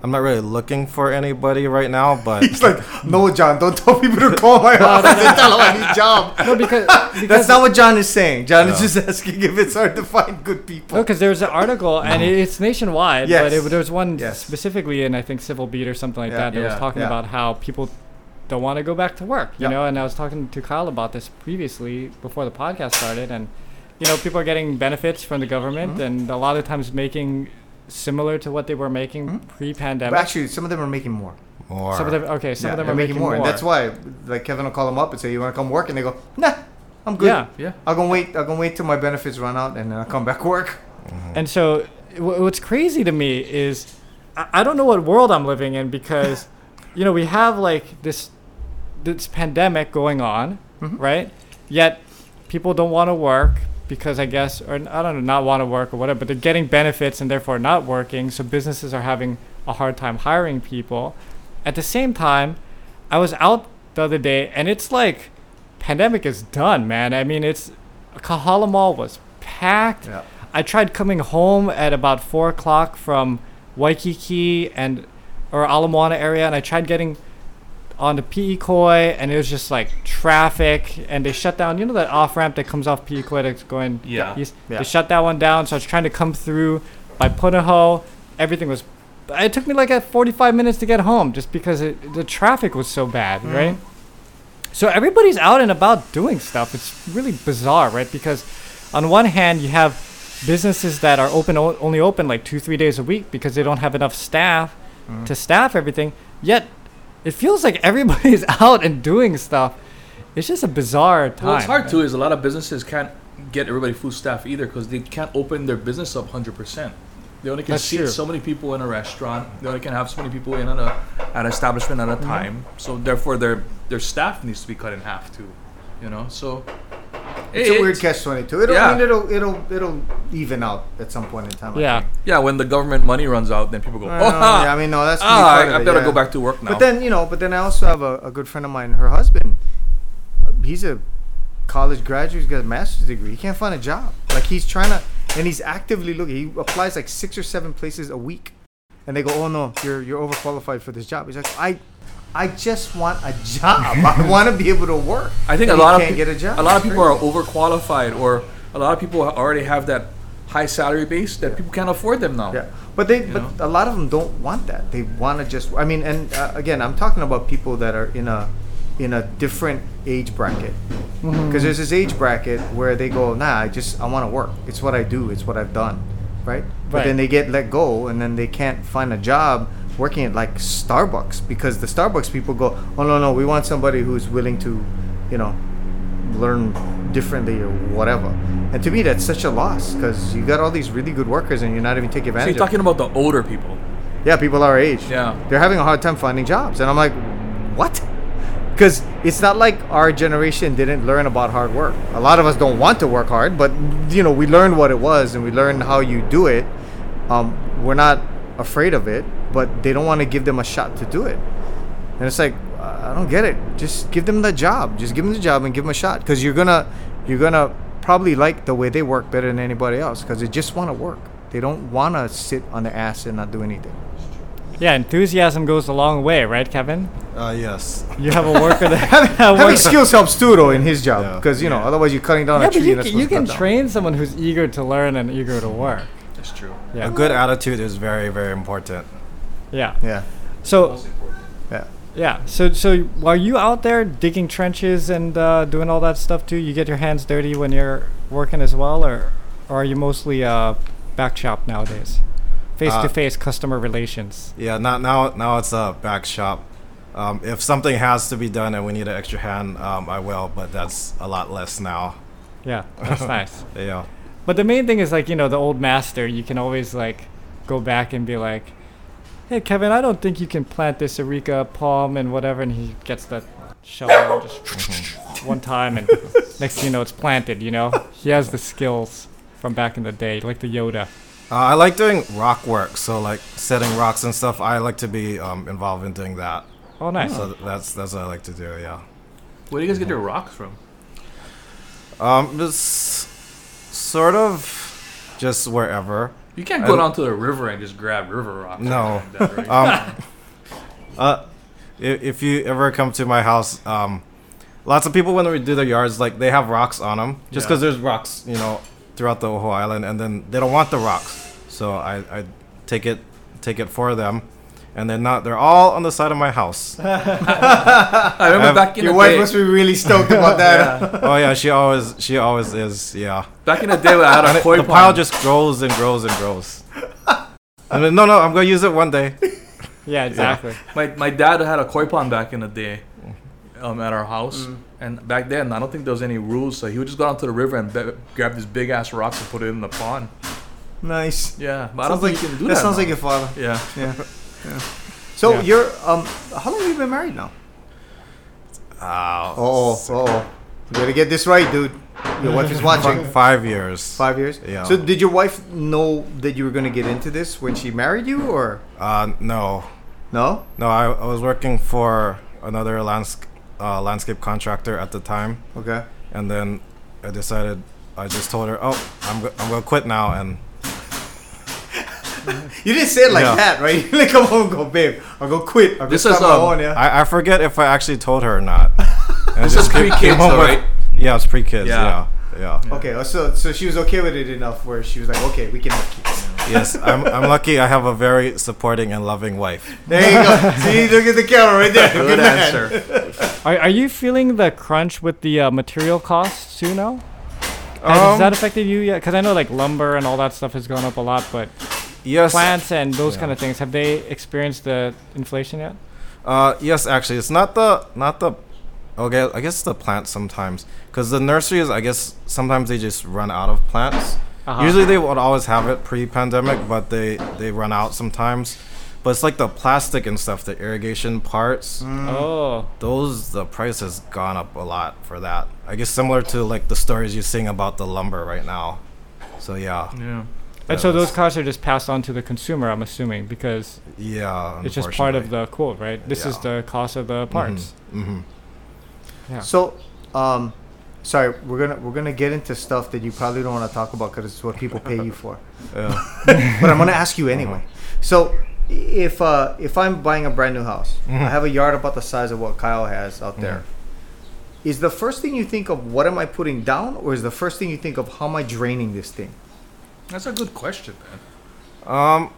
I'm not really looking for anybody right now, but He's like, no, John, don't tell people to call my office and tell them I need job. No, because, because That's not what John is saying. John is just asking if it's hard to find good people. No, because there's an article and it- it's nationwide, but Yes. it, there was one Yes. specifically in I think Civil Beat or something like Yeah, that that was talking yeah. about how people don't want to go back to work, you Yeah. know. And I was talking to Kyle about this previously before the podcast started, and you know, people are getting benefits from the government, Mhm. and a lot of times making similar to what they were making Mhm. pre-pandemic. But actually, some of them are making more. more. some of them, okay, some Yeah, of them they're are making, more. and that's why, like Kevin will call them up and say, "You want to come work?" And they go, "Nah, I'm good. Yeah, Yeah. I'll go wait. I'll go wait till my benefits run out, and then I'll come back work." And so, w- what's crazy to me is, I, I don't know what world I'm living in because, you know, we have like this, this pandemic going on, Mhm. right? Yet, people don't want to work because I guess, or I don't know, not want to work or whatever, but they're getting benefits and therefore not working. So businesses are having a hard time hiring people. At the same time, I was out the other day and it's like, pandemic is done, man. I mean, it's Kahala Mall was packed. Yeah. I tried coming home at about four o'clock from Waikiki and or Ala Moana area, and I tried getting on the Pi'ikoi, and it was just like traffic, and they shut down. You know that off ramp that comes off Pi'ikoi that's going Yeah. east. Yeah. They shut that one down, so I was trying to come through by Punahou. Everything was it took me like a 45 minutes to get home just because it, the traffic was so bad, Mm-hmm. right? So everybody's out and about doing stuff. It's really bizarre, right? Because on one hand, you have businesses that are open o- only open like two three days a week because they don't have enough staff Mm-hmm. to staff everything. Yet it feels like everybody's out and doing stuff. It's just a bizarre time. Well, it's hard too. Is a lot of businesses can't get everybody food staff either because they can't open their business up hundred percent. They only can That's seat true. so many people in a restaurant. They only can have so many people in at a at an establishment at a Mm-hmm. time. So therefore, their their staff needs to be cut in half too. You know, so It's a weird catch twenty two. It'll, I mean, it'll it'll it'll even out at some point in time. I Yeah. think. Yeah, when the government money runs out, then people go, oh, Well, ha, yeah, I mean, no, that's ah, part I, I it, better yeah. go back to work now. But then you know, but then I also have a, a good friend of mine. Her husband, he's a college graduate. He's got a master's degree. He can't find a job. Like he's trying to, and he's actively looking. He applies like six or seven places a week, and they go, "Oh no, you're you're overqualified for this job." He's like, "I, I just want a job. I want to be able to work." I think a And he lot of can't peo- get a job. a lot of people are overqualified, or a lot of people already have that high salary base that people can't afford them now. Yeah, but they, You but know? a lot of them don't want that. They want to just. I mean, and uh, again, I'm talking about people that are in a, in a different age bracket. Because there's this age bracket where they go, nah, I just I want to work. It's what I do. It's what I've done, right? But Right. then they get let go, and then they can't find a job working at like Starbucks because the Starbucks people go, oh no no, we want somebody who's willing to, you know, learn differently or whatever. And to me, that's such a loss because you got all these really good workers and you're not even taking So advantage. you're of talking about the older people. yeah, people our age. Yeah. They're having a hard time finding jobs. And I'm like, what? Because it's not like our generation didn't learn about hard work. A lot of us don't want to work hard, but, you know, we learned what it was and we learned how you do it. Um, we're not afraid of it, but they don't want to give them a shot to do it. And it's like, I don't get it. Just give them the job. Just give them the job and give them a shot. Because you're gonna, you're gonna probably like the way they work better than anybody else. Because they just want to work. They don't want to sit on their ass and not do anything. Yeah, enthusiasm goes a long way, right, Kevin? Uh, yes. You have a worker that Having works- skills helps too, though, in his job. Yeah. Because you know, Yeah. otherwise you're cutting down Yeah, a but tree. you and can, that's you can cut down. train someone who's eager to learn and eager to work. That's true. Yeah. A good attitude is very, very important. Yeah. Yeah, So yeah. yeah. So so are you out there digging trenches and uh, doing all that stuff too? You get your hands dirty when you're working as well, or or are you mostly uh, back shop nowadays? Face to face customer relations. Yeah, not now. Now it's a back shop. Um, if something has to be done and we need an extra hand, um, I will. But that's a lot less now. Yeah, that's nice. Yeah. But the main thing is like you know the old master. You can always like go back and be like, "Hey Kevin, I don't think you can plant this areca palm and whatever," and he gets that shovel and just one time, and next thing you know, it's planted. You know, he has the skills from back in the day, like the Yoda. Uh, I like doing rock work, so like setting rocks and stuff. I like to be um, involved in doing that. Oh, nice. So that's that's what I like to do. Yeah. Where do you guys get your rocks from? Um, it's sort of just wherever. You can't go down to the river and just grab river rocks. No. Like that, right? Um, uh, if, if you ever come to my house, um, lots of people when we do their yards, like they have rocks on them, just Yeah. because there's rocks, you know, throughout the whole island, and then they don't want the rocks, so I, I take it take it for them, and they're not. They're all on the side of my house. I remember I've- back in Your the wife day. must be really stoked about that. oh yeah, she always she always is. Yeah. back in the day, when I had a it- koi the pond. pile just grows and grows and grows. I mean, no, no, I'm gonna use it one day. Yeah, exactly. my my dad had a koi pond back in the day, um, at our house. Mm. And back then, I don't think there was any rules, so he would just go down to the river and be- grab these big ass rocks and put it in the pond. nice. Yeah, but I don't Sounds like think you can do that that. sounds now. like your father. yeah. Yeah. Yeah. So Yeah. you're um, how long have you been married now? Uh, Oh, oh, you gotta get this right, dude. Your wife is watching. five years. Five years. Yeah. So did your wife know that you were gonna get into this when she married you, or Uh, no, no? no. I, I was working for another landscape uh, landscape contractor at the time, Okay. and then I decided. I just told her, "Oh, I'm go- I'm gonna quit now," and You didn't say it like Yeah. that, right? You didn't come home and go, babe, I'll go quit. I'll go This start is, my um, own, yeah. I, I forget if I actually told her or not. And I This is just pre-kids came home though, with- right? Yeah, it's pre kids. Yeah. Yeah, yeah. okay, so so she was okay with it enough where she was like, okay, we can have kids. yes, I'm, I'm lucky. I have a very supporting and loving wife. There you go. See, look at the camera right there. Good man. answer. Are, are you feeling the crunch with the uh, material costs too now? Has, Um, has that affected you yet? Because I know like lumber and all that stuff has gone up a lot, but Yes, plants and those Yeah. kind of things have they experienced the inflation yet? Uh, yes, actually, it's not the not the. Okay, I guess the plants sometimes, because the nurseries, I guess sometimes they just run out of plants. Uh-huh. Usually they would always have it pre-pandemic, but they they run out sometimes. But it's like the plastic and stuff, the irrigation parts. Oh, Those the price has gone up a lot for that. I guess similar to like the stories you're seeing about the lumber right now. So yeah, Yeah. And so those costs are just passed on to the consumer. I'm assuming because yeah, it's just part of the quote, right? This is the cost of the parts. Mhm. Yeah. So, um, sorry, we're gonna we're gonna get into stuff that you probably don't want to talk about because it's what people pay you for. Yeah. but I'm gonna ask you anyway. So, if uh, if I'm buying a brand new house, Mhm. I have a yard about the size of what Kyle has out there. Is the first thing you think of what am I putting down, or is the first thing you think of how am I draining this thing? That's a good question, man. Um,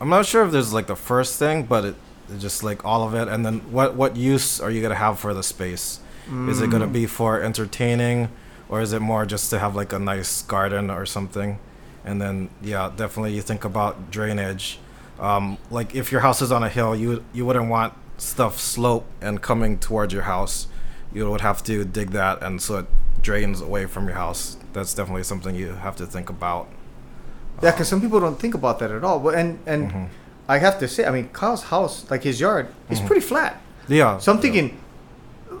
I'm not sure if there's like the first thing, but it, it's just like all of it, and then what what use are you gonna have for the space? Is it gonna Mm. be for entertaining, or is it more just to have like a nice garden or something? And then yeah, definitely you think about drainage. Um, like if your house is on a hill, you you wouldn't want stuff slope and coming towards your house. You would have to dig that, and so it drains away from your house. That's definitely something you have to think about. Yeah, because some people don't think about that at all. But and and Mhm. I have to say, I mean, Kyle's house, like his yard, is pretty flat. Yeah. So I'm yeah. thinking,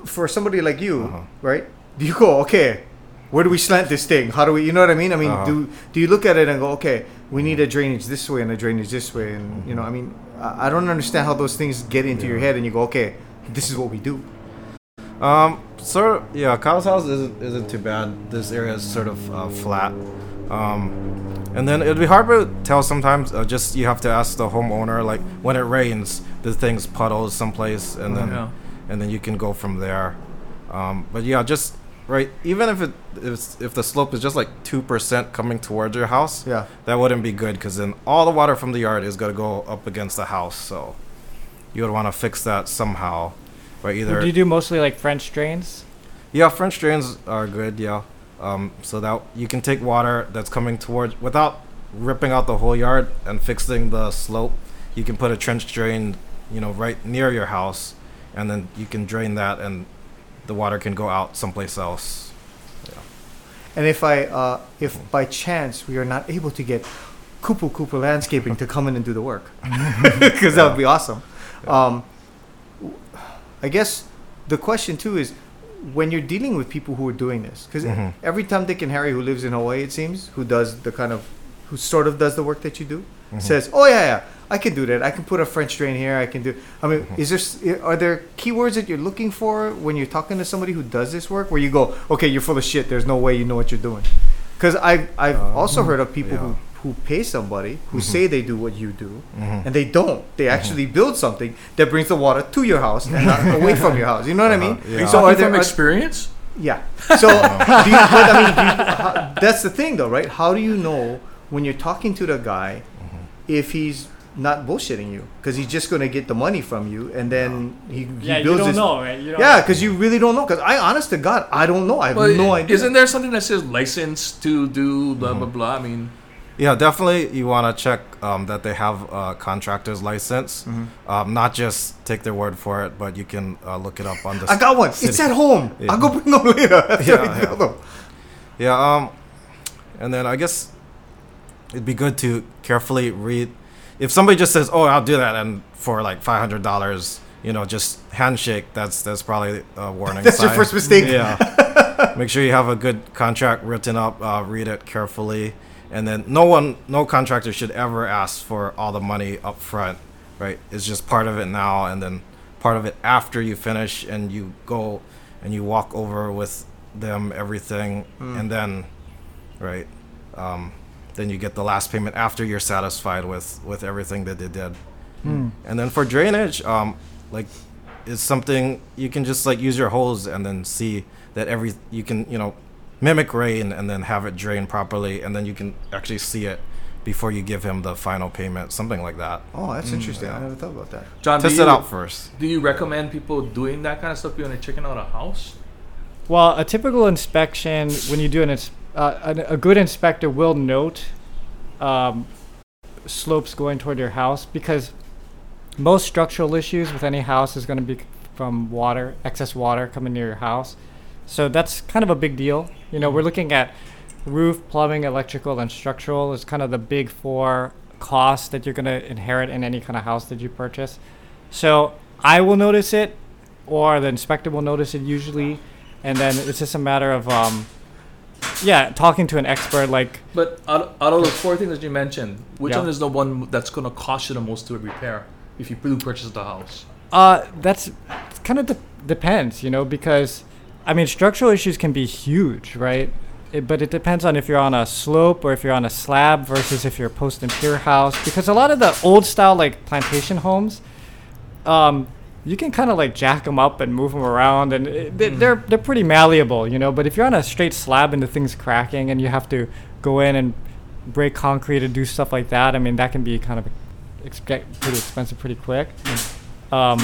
for somebody like you, Uh-huh. right? Do you go, okay, where do we slant this thing? How do we, you know what I mean? I mean, Uh-huh. do do you look at it and go, okay, we need a drainage this way and a drainage this way, and you know, I mean, I, I don't understand how those things get into your head, and you go, okay, this is what we do. Um, sort of, yeah. Kyle's house isn't isn't too bad. This area is sort of uh, flat. Um, and then it'd be hard to tell sometimes. Uh, just you have to ask the homeowner. Like when it rains, the things puddles someplace, and then Yeah. and then you can go from there. Um, but yeah, just right. Even if it if, if the slope is just like two percent coming towards your house, Yeah. that wouldn't be good because then all the water from the yard is gonna go up against the house. So you would want to fix that somehow. By either Do you do mostly like French drains? yeah, French drains are good. Yeah, um, so that you can take water that's coming towards without ripping out the whole yard and fixing the slope. You can put a trench drain, you know, right near your house, and then you can drain that, and the water can go out someplace else. And if I, uh, if by chance we are not able to get Kupu Kupu Landscaping to come in and do the work, because that would be awesome. Um, I guess the question too is when you're dealing with people who are doing this, because Mhm. every Tom, Dick, and Harry who lives in Hawaii, it seems, who does the kind of, who sort of does the work that you do, Mhm. says, "Oh yeah, yeah, I can do that. I can put a French drain here. I can do." I mean, Mhm. is there are there keywords that you're looking for when you're talking to somebody who does this work, where you go, "Okay, you're full of shit. There's no way you know what you're doing." Because I've I've Uh, also heard of people yeah. who who pay somebody who Mhm. say they do what you do, Mhm. and they don't. They actually build something that brings the water to your house and not away from your house. You know what I mean? Uh-huh, yeah. Are you So are there from are- experience? yeah. So, do you, but I mean, do you, how, that's the thing, though, right? How do you know when you're talking to the guy if he's not bullshitting you? Because he's just going to get the money from you, and then he, he builds know, right? You Yeah, because you really don't know. Because I, honest to God, I don't know. I have Well, no idea. Isn't there something that says license to do blah blah blah? I mean, Yeah, definitely. You want to check um, that they have a contractor's license. Mhm. Um, not just take their word for it, but you can uh, look it up on the. I got one. It's at home. Yeah. I'll go bring them later. Yeah, yeah. Yeah, um, and then I guess it'd be good to carefully read. If somebody just says, "Oh, I'll do that," and for like five hundred dollars, you know, just handshake. That's that's probably a warning. That's your sign. first mistake. Yeah. Make sure you have a good contract written up. Uh, read it carefully, and then no one, no contractor should ever ask for all the money up front. Right? It's just part of it now, and then part of it after you finish, and you go and you walk over with them everything, Mm. and then, right, um, then you get the last payment after you're satisfied with with everything that they did. Hmm. And then for drainage, um, like it's something you can just like use your hose and then see that every you can you know mimic rain and then have it drain properly and then you can actually see it before you give him the final payment, something like that. Oh, that's interesting. I never thought about that. John, Test do it out first. Do you recommend people doing that kind of stuff when they're checking out a house? Well, a typical inspection, when you do an ins- uh, a, a good inspector will note um, slopes going toward your house because most structural issues with any house is going to be from water, excess water coming near your house. So that's kind of a big deal. You know, we're looking at roof, plumbing, electrical, and structural is kind of the big four costs that you're going to inherit in any kind of house that you purchase. So I will notice it, or the inspector will notice it usually, and then it's just a matter of, um, yeah, talking to an expert. Like, But out, out of the four things that you mentioned, which Yeah. one is the one that's going to cost you the most to repair if you do purchase the house? uh, that's kind of de- depends, you know, because I mean, structural issues can be huge, right? It, but it depends on if you're on a slope or if you're on a slab versus if you're a post and pier house. Because a lot of the old style like plantation homes, um, you can kind of like jack them up and move them around, and it, they- they're they're pretty malleable, you know. But if you're on a straight slab and the thing's cracking, and you have to go in and break concrete and do stuff like that, I mean, that can be kind of ex- pretty expensive pretty quick. Um,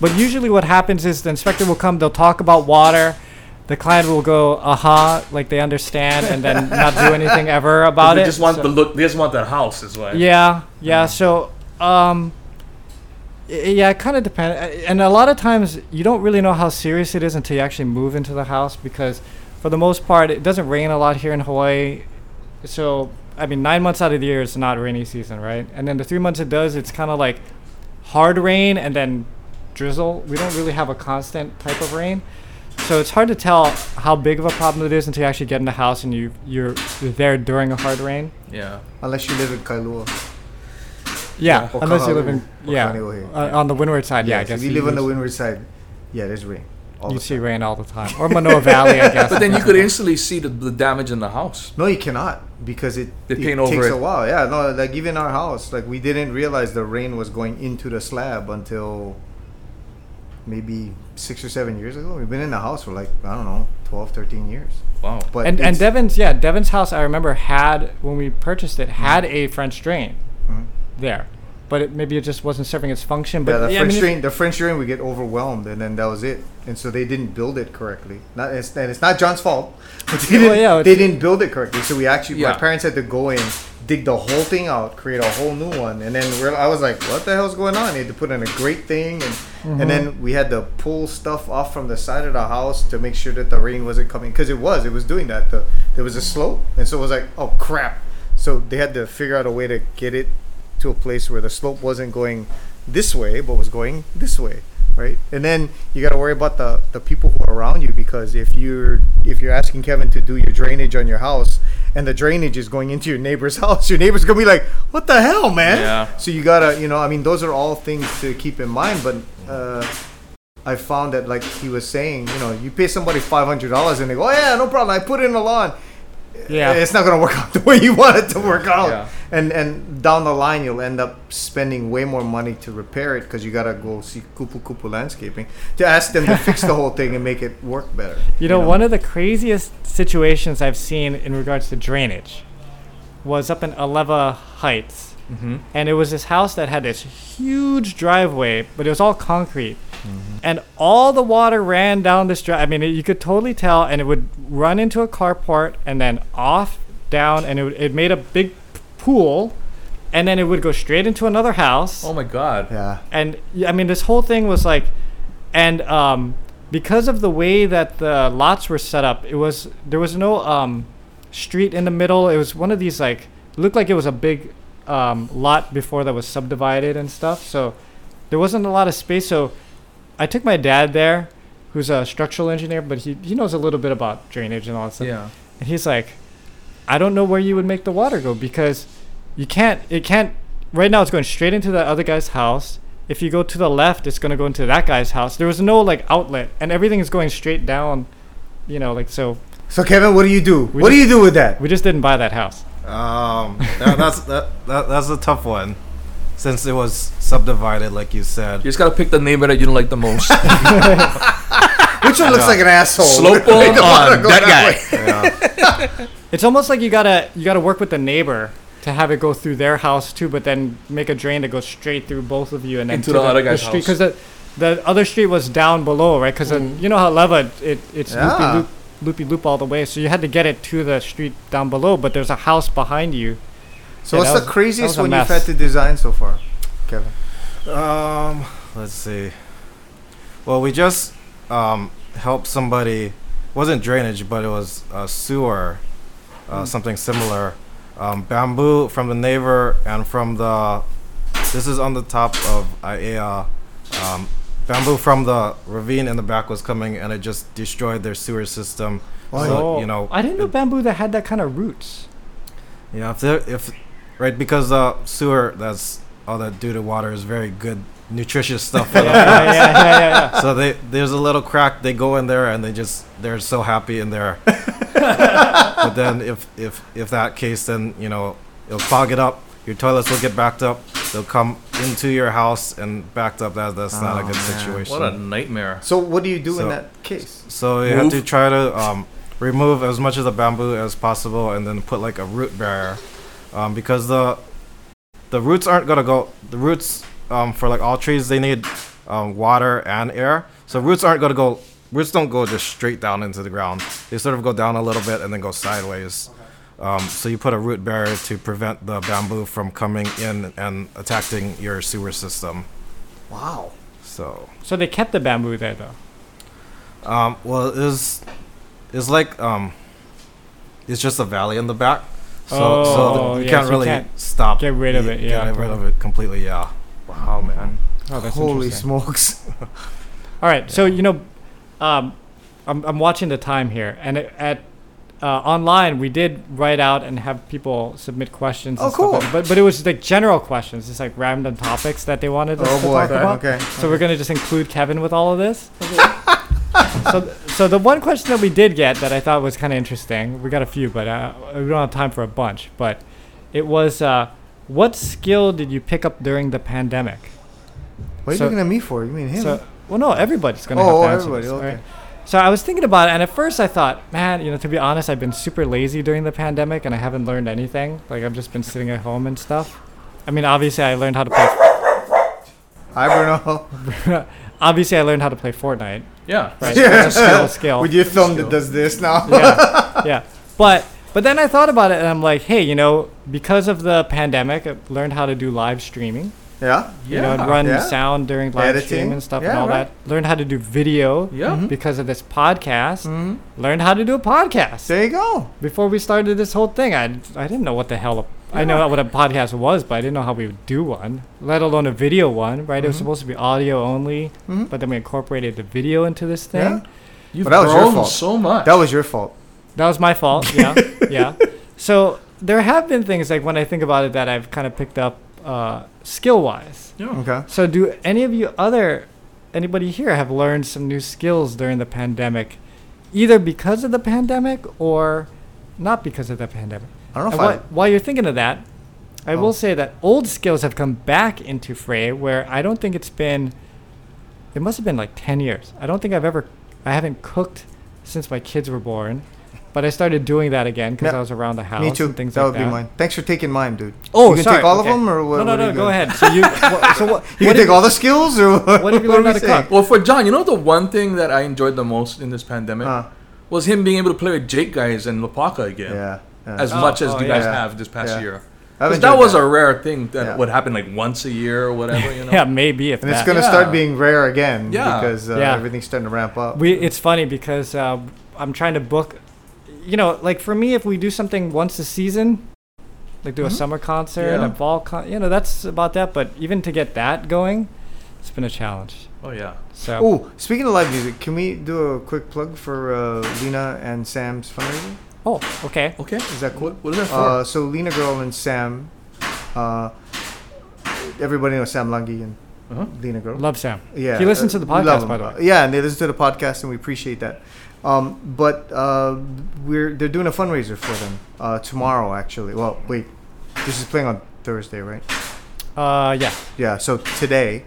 but usually, what happens is the inspector will come. They'll talk about water. The client will go, "Uh huh," like they understand, and then not do anything ever about they it. They just want So- the look. They just want that house, is why. yeah, yeah. So, um, yeah, it kind of depends. And a lot of times, you don't really know how serious it is until you actually move into the house because, for the most part, it doesn't rain a lot here in Hawaii. So, I mean, nine months out of the year is not rainy season, right? And then the three months it does, it's kind of like hard rain and then drizzle. We don't really have a constant type of rain. So it's hard to tell how big of a problem it is until you actually get in the house and you you're, you're there during a hard rain. Yeah. Unless you live in Kailua. Yeah, Or unless you live in Kahului, or yeah uh, on the windward side. Yeah, I guess if you live on the windward side, yeah, there's rain. all You the see time. rain all the time, or Manoa Valley, I guess. But then you could instantly see the, the damage in the house. No, you cannot because it, They it over takes it. a while. Yeah, no, like even our house, like we didn't realize the rain was going into the slab until maybe six or seven years ago. We've been in the house for like I don't know, 12, 13 years. Wow. But and and it's- Devin's yeah, Devin's house I remember had when we purchased it had a French drain Mhm. there, but it, maybe it just wasn't serving its function. But yeah, the yeah, I French mean, drain, the French drain would get overwhelmed, and then that was it. And so they didn't build it correctly. Not, it's, and it's not John's fault. But they, Well, didn't, yeah, they didn't build it correctly. So we actually, Yeah. my parents had to go in, dig the whole thing out, create a whole new one, and then we're, I was like, "What the hell's going on?" They had to put in a great thing, and Mm-hmm. and then we had to pull stuff off from the side of the house to make sure that the rain wasn't coming because it was, it was doing that. The, there was a slope, and so it was like, "Oh crap!" So they had to figure out a way to get it to a place where the slope wasn't going this way but was going this way right and then you got to worry about the the people who are around you because if you're if you're asking kevin to do your drainage on your house and the drainage is going into your neighbor's house your neighbor's gonna be like what the hell man Yeah. so you gotta you know i mean those are all things to keep in mind but uh I found that, like he was saying, you know, you pay somebody five hundred dollars and they go, "Oh yeah, no problem. I put in a lawn." yeah, it's not gonna work out the way you want it to work out. Yeah. And and down the line, you'll end up spending way more money to repair it because you gotta go see Kupu Kupu Landscaping to ask them to fix the whole thing and make it work better. You know, one of the craziest situations I've seen in regards to drainage was up in Alewa Heights. Mm-hmm. And it was this house that had this huge driveway, but it was all concrete. And all the water ran down this drive. I mean, it, you could totally tell, and it would run into a carport and then off, down, and it, it made a big pool. And then it would go straight into another house Oh my God. Yeah. and I mean this whole thing was like, and um, because of the way that the lots were set up, it was there was no um, street in the middle. It was one of these like looked like it was a big um, lot before that was subdivided and stuff. So there wasn't a lot of space. So I took my dad there, who's a structural engineer, but he he knows a little bit about drainage and all that stuff. Yeah. And he's like, I don't know where you would make the water go because you can't, it can't, right now it's going straight into that other guy's house. If you go to the left, it's going to go into that guy's house. There was no like outlet and everything is going straight down, you know, like so. So Kevin, what do you do? We what do you do with that? We just didn't buy that house. Um, that, that's that, that that's a tough one, since it was subdivided, like you said. You just gotta pick the neighbor that you don't like the most. Which one looks like an asshole? Slope They on go that guy. Yeah. It's almost like you gotta you gotta work with the neighbor to have it go through their house too, but then make a drain that goes straight through both of you and then Into to the other guy's street house. because the the other street was down below, right? Because Mm. you know how lava it it's Yeah. loopy loop loopy loop all the way, so you had to get it to the street down below. But there's a house behind you. So Yeah, what's the was- craziest that was one you've had to design so far, Kevin? Um, let's see. Well, we just um helped somebody. It Wasn't drainage, but it was a sewer, uh, something similar. Um, bamboo from the neighbor and from the. This is on the top of Aiea. Um, bamboo from the ravine in the back was coming, and it just destroyed their sewer system. Oh, So, you know, I didn't know it- bamboo that had that kind of roots. Yeah, if there, if right because uh sewer that's all that due to water is very good nutritious stuff for yeah, the yeah, yeah, yeah, yeah, yeah. so they there's a little crack they go in there and they just they're so happy in there but then if if if that case then you know it'll clog it up your toilets will get backed up they'll come into your house and backed up that that's not a Oh, good man. situation What a nightmare. So what do you do in So- that case? so you have to try to um, remove as much of the bamboo as possible, and then put like a root barrier, um, because the the roots aren't gonna go. The roots um, for like all trees they need um, water and air. So roots aren't gonna go. Roots don't go just straight down into the ground. They sort of go down a little bit and then go sideways. Um, so you put a root barrier to prevent the bamboo from coming in and attacking your sewer system. Wow. So So they kept the bamboo there though. Um, well, it's it's like um, it's just a valley in the back, so Oh, so the, you yeah, can't so you really can't stop. get rid of it, yeah, get rid of it completely. Yeah. Wow, man. Oh, that's Holy interesting. smokes. All right, so you know, um, I'm I'm watching the time here, and it, at uh, online we did write out and have people submit questions. Oh, and stuff like cool. that, but but it was like general questions, just like random topics that they wanted us oh to boy. talk about. Okay. So we're gonna just include Kevin with all of this. so so the one question that we did get that I thought was kind of interesting. We got a few, but uh, we don't have time for a bunch. But it was, uh, what skill did you pick up during the pandemic? What are you So- looking at me for? You mean him? So, well, no, everybody's gonna oh, have oh, to answer everybody. this, Okay. alright? So I was thinking about it, and at first I thought, man, you know, to be honest, I've been super lazy during the pandemic, and I haven't learned anything. Like I've just been sitting at home and stuff. I mean, obviously I learned how to play. Hi, Bruno. obviously I learned how to play Fortnite. Yeah. Right? Yeah. It's a skill, skill. With your thumb Skill. that does this now. yeah, yeah. But but then I thought about it, and I'm like, hey, you know, because of the pandemic, I learned how to do live streaming. yeah. You know, and run Yeah. sound during live Editing. stream and stuff and Yeah, all right. that. Learned how to do video Yeah. Mhm. because of this podcast. Mm-hmm. Learned how to do a podcast. There you go. Before we started this whole thing, I, I didn't know what the hell. A, I know what a podcast was, but I didn't know how we would do one, let alone a video one, right? It was Mhm. supposed to be audio only, Mhm. but then we incorporated the video into this thing. Yeah. You've But that was your grown fault. so much. That was your fault. That was my fault. Yeah, yeah. So there have been things like when I think about it that I've kind of picked up uh, skill wise. yeah. Okay. So do any of you other anybody here have learned some new skills during the pandemic, either because of the pandemic or not because of the pandemic? I don't know And if whi- while you're thinking of that, I Oh. will say that old skills have come back into fray where I don't think it's been. It must have been like ten years. I don't think I've ever. I haven't cooked since my kids were born, but I started doing that again because Yeah. I was around the house Me too. and things that like would that. be mine. Thanks for taking mine, dude. Oh, you can sorry. take all okay. of them, or what? No, no, what no. Go ahead. So you. wha- so what? You what can did- take all the skills, or what? what have you what learned how to saying? cook? Well, for John, you know the one thing that I enjoyed the most in this pandemic Uh, was him being able to play with Jake guys and Lopaka again. yeah. yeah. As Oh, much as oh, you guys yeah. have this past Yeah. year. I've 'Cause enjoyed that was a rare thing that Yeah. would happen like once a year or whatever, you know? Yeah, maybe if and it's gonna Yeah. start being rare again Yeah. because uh, Yeah. everything's starting to ramp up. We it's funny because uh, I'm trying to book. You know, like for me, if we do something once a season, like do a Mhm. summer concert, Yeah. a fall con, you know, that's about that. But even to get that going, it's been a challenge. Oh, yeah. So Oh, speaking of live music, can we do a quick plug for uh, Lena and Sam's fundraiser? oh, okay. Okay. Is that cool? What, what is that for? Uh, so Lena Girl and Sam, uh, everybody knows Sam Lungi and uh-huh. Lena Girl. Love Sam. Yeah, He listens to uh, the podcast, by the way. Yeah, and they listen to the podcast, and we appreciate that. Um, but uh, we're they're doing a fundraiser for them uh, tomorrow, actually. Well, wait, this is playing on Thursday, right? Uh, yeah. Yeah. So today,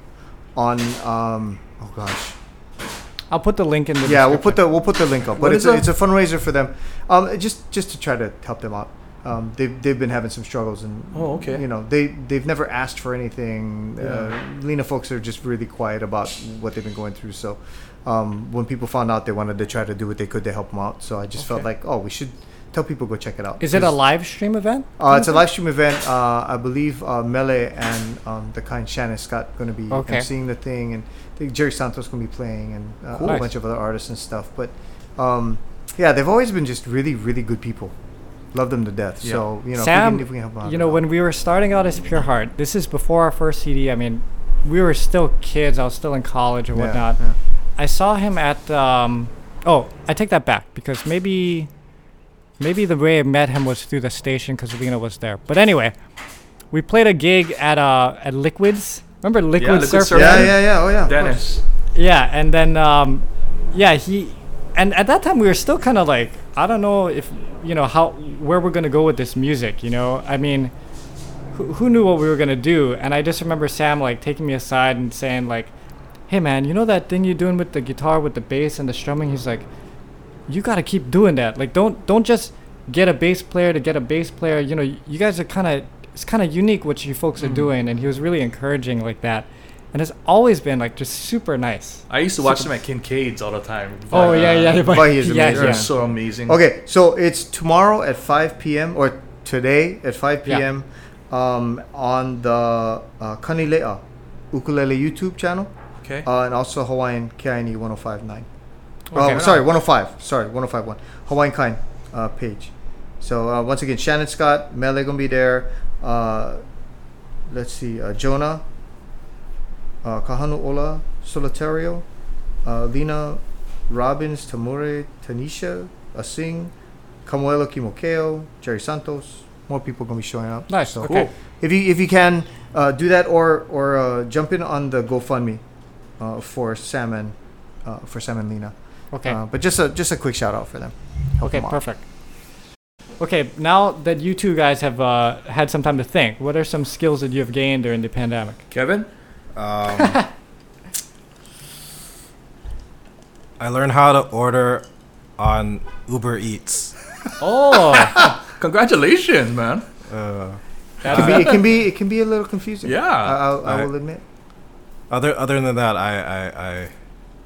on um, oh gosh, I'll put the link in the. yeah, we'll put the we'll put the link up. But it's a, it's a fundraiser for them, um, just just to try to help them out. Um, they've they've been having some struggles and Oh, okay. you know they they've never asked for anything. Uh, Lena folks are just really quiet about what they've been going through. So um, when people found out, they wanted to try to do what they could to help them out. So I just felt like, oh, we should tell people go check it out. Is it a live stream event? Uh, it's a live stream event. Uh, I believe uh, Mele and um, the kind Shannon Scott going to be Okay. seeing the thing, and I think Jerry Santos going to be playing, and uh, Cool. a Nice. bunch of other artists and stuff. But um, yeah, they've always been just really, really good people. Love them to death. Yeah. So you know, Sam, if we can, if we can help them out, you know, when we were starting out as Pure Heart, this is before our first CD. I mean, we were still kids. I was still in college and Yeah, whatnot. yeah. I saw him at. Um, oh, I take that back because maybe, maybe the way I met him was through the station because Lena was there. But anyway, we played a gig at uh at Liquids. Remember Liquid Liquid Surf? Surf. yeah, yeah, yeah. Oh yeah. Dennis. Yeah, and then um, yeah, he, and at that time we were still kind of like, I don't know if you know how where we're gonna go with this music. You know, I mean, who, who knew what we were gonna do? And I just remember Sam like taking me aside and saying like, Hey man, you know that thing you're doing with the guitar with the bass and the strumming? He's like, you gotta keep doing that. Like, don't don't just get a bass player to get a bass player. You know, you guys are kind of it's kind of unique what you folks are mm-hmm. doing. And he was really encouraging like that. And it's always been like just super nice. I used to watch them at Kincaid's all the time. Oh But, yeah, uh, yeah, but he is yeah, amazing. Yeah. so amazing. Okay, so it's tomorrow at 5 p.m. or today at 5 Yeah. p.m. Um, on the uh, Kanilea ukulele YouTube channel Okay. uh, and also Hawaiian KINE 1059. Okay. Oh, sorry, 105. Sorry, 1051. Hawaiian Kine uh, page. So uh, once again, Shannon Scott, Mele gonna be there. Uh, let's see, uh, Jonah, uh, Kahanu Ola, Solitario, uh, Lena Robbins, Tamure, Tanisha, Asing, Kamuela Kimokeo, Jerry Santos. More people gonna be showing up. Nice. So okay. if you if you can uh, do that or or uh, jump in on the GoFundMe uh, for Sam and uh, for Sam and Lena. Okay. Uh, but just a just a quick shout out for them. Help okay. them. Perfect. Okay. Now that you two guys have uh, had some time to think, what are some skills that you have gained during the pandemic? Kevin? Um, I learned how to order on Uber Eats. Oh, Congratulations, man. Uh, It can be it can be it can be a little confusing. Yeah. I, I'll, I Right. will admit. other other than that, I, I I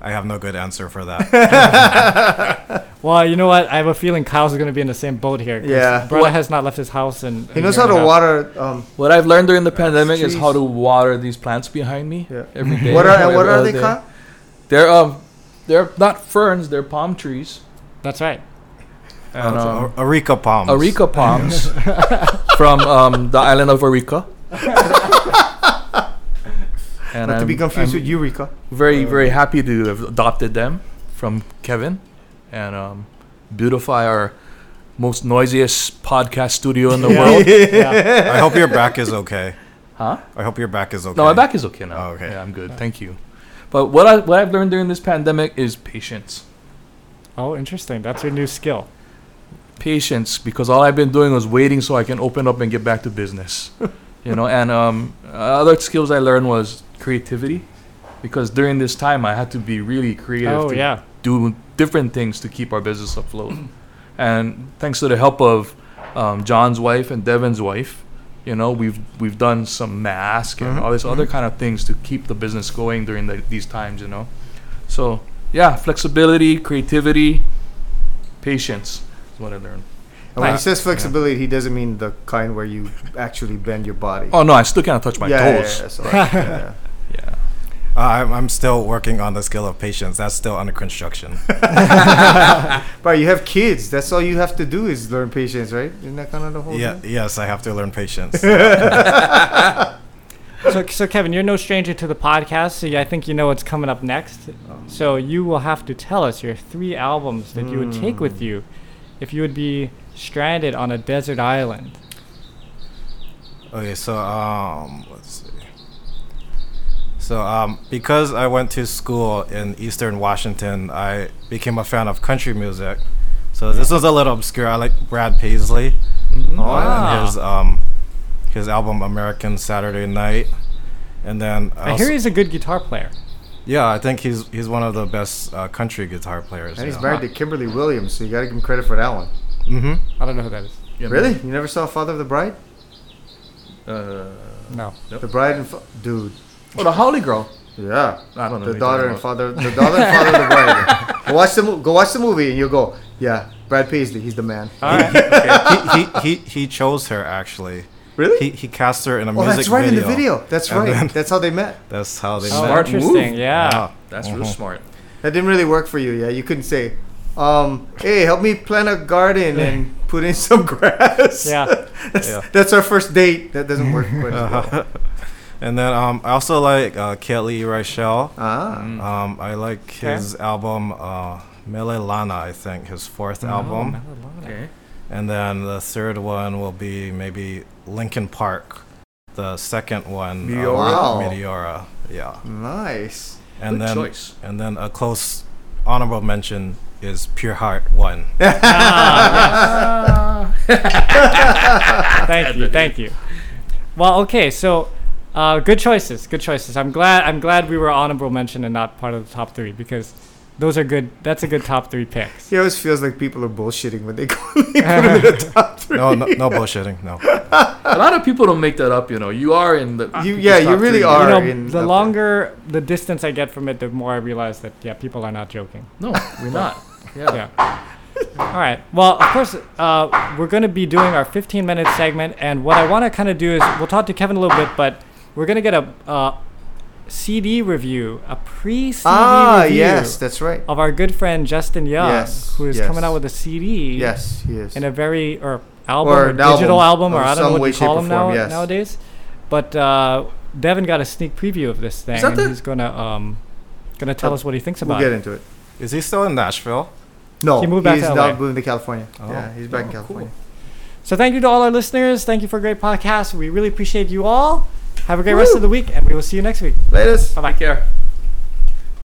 I have no good answer for that. well, you know what? I have a feeling Kyle's going to be in the same boat here. Yeah. Brother What- has not left his house and He knows how to water. Um, What I've learned during the pandemic is how to water these plants behind me Yeah. every day. what are every what are they day. called? They're um, they're not ferns. They're palm trees. That's right. And, um, Ar- Areca palms. Areca palms from um, the island of Areca. and Not to be I'm- confused I'm with Eureka. very very happy to have adopted them from Kevin, and um, beautify our most noisiest podcast studio in the world. Yeah. I hope your back is okay. Huh? I hope your back is okay. No, my back is okay now. Oh, okay. Yeah, I'm good. Thank you. But what I what I've learned during this pandemic is patience. Oh, interesting. That's your new skill. Patience, because all I've been doing was waiting so I can open up and get back to business. you know, and um, other skills I learned was creativity, because during this time I had to be really creative Oh to yeah. do different things to keep our business afloat. and thanks to the help of um, John's wife and Devin's wife, you know, we've we've done some mask and Mhm, all this other kind of things to keep the business going during the, these times. You know, so yeah, flexibility, creativity, patience is what I learned. And when he says flexibility, he doesn't mean the kind where you actually bend your body. Oh no, I still can't touch my yeah, yeah, toes. yeah, so, yeah. Yeah. Uh, I'm, I'm still working on the skill of patience. That's still under construction. But you have kids. That's all you have to do is learn patience, right? Isn't that kind of the whole yeah, thing? yes, I have to learn patience. So, so Kevin, you're no stranger to the podcast, so I think you know what's coming up next. So you will have to tell us your three albums that you would take with you if you would be stranded on a desert island. Okay, so um, let's see. So um, because I went to school in Eastern Washington, I became a fan of country music. So this was a little obscure. I like Brad Paisley Wow. and his um, his album American Saturday Night, and then I also- hear he's a good guitar player. yeah, I think he's he's one of the best uh, country guitar players. And he's yeah. married to Kimberly Williams, so you got to give him credit for that one. Mm-hmm. I don't know who that is. You know? Really? You never saw Father of the Bride? Uh, No. The Bride and fa- dude. Oh, the Holly girl. Yeah. I don't know. The daughter and father. The daughter and father of the bride. Go watch the mo- Go watch the movie, and you'll go. Yeah, Brad Paisley. He's the man. All right. he, he, he, he chose her actually. Really? He, he cast her in a oh, music that's right video. in the video. That's And right. then- that's how they met. That's how they Oh, met. Interesting. move. Yeah. Yeah. That's real Mhm. smart. That didn't really work for you. Yeah, you couldn't say, um, "Hey, help me plant a garden and put in some grass." Yeah. that's, Yeah. that's our first date. That doesn't work quite as well. And then um, I also like uh, Keali'i Reichel. Ah, Mm. Um, I like Okay. his album uh, Melelana, I think, his fourth Oh, album. Okay. And then the third one will be maybe Linkin Park. The second one, uh, Meteora? Wow. Meteora, yeah. nice. And Good then choice. and then a close honorable mention is Pure Heart One. Ah, yes. thank you. Thank you. Well, okay. So, uh, good choices. Good choices. I'm glad. I'm glad we were honorable mention and not part of the top three because those are good. That's a good top three picks. He always feels like people are bullshitting when they go they put him in the top three. No, no, no bullshitting. No. A lot of people don't make that up. You know, you are in the. You, people's yeah, you really three. are. you know, in the up there. longer the distance I get from it, the more I realize that yeah, people are not joking. No, we're not. Yeah. Yeah. All right. Well, of course, uh, we're going to be doing our 15 minute segment, and what I want to kind of do is we'll talk to Kevin a little bit, but we're going to get a uh, CD review, a pre CD Ah, review yes, that's right. of our good friend Justin Young, Yes, who is yes. coming out with a CD Yes, he is. in a very or album Or or, digital album, album or of I don't know what way, you call them now yes. nowadays. But uh, Devin got a sneak preview of this thing, and the- he's gonna um, gonna tell Uh, us what he thinks about. we'll about get it. into it. Is he still in Nashville? No, He moved back he's to now LA. moving to California. Oh. Yeah, he's back in Oh, California. So thank you to all our listeners. Thank you for a great podcast. We really appreciate you all. Have a great rest of the week, and we will see you next week. Latest. Bye bye. Take care.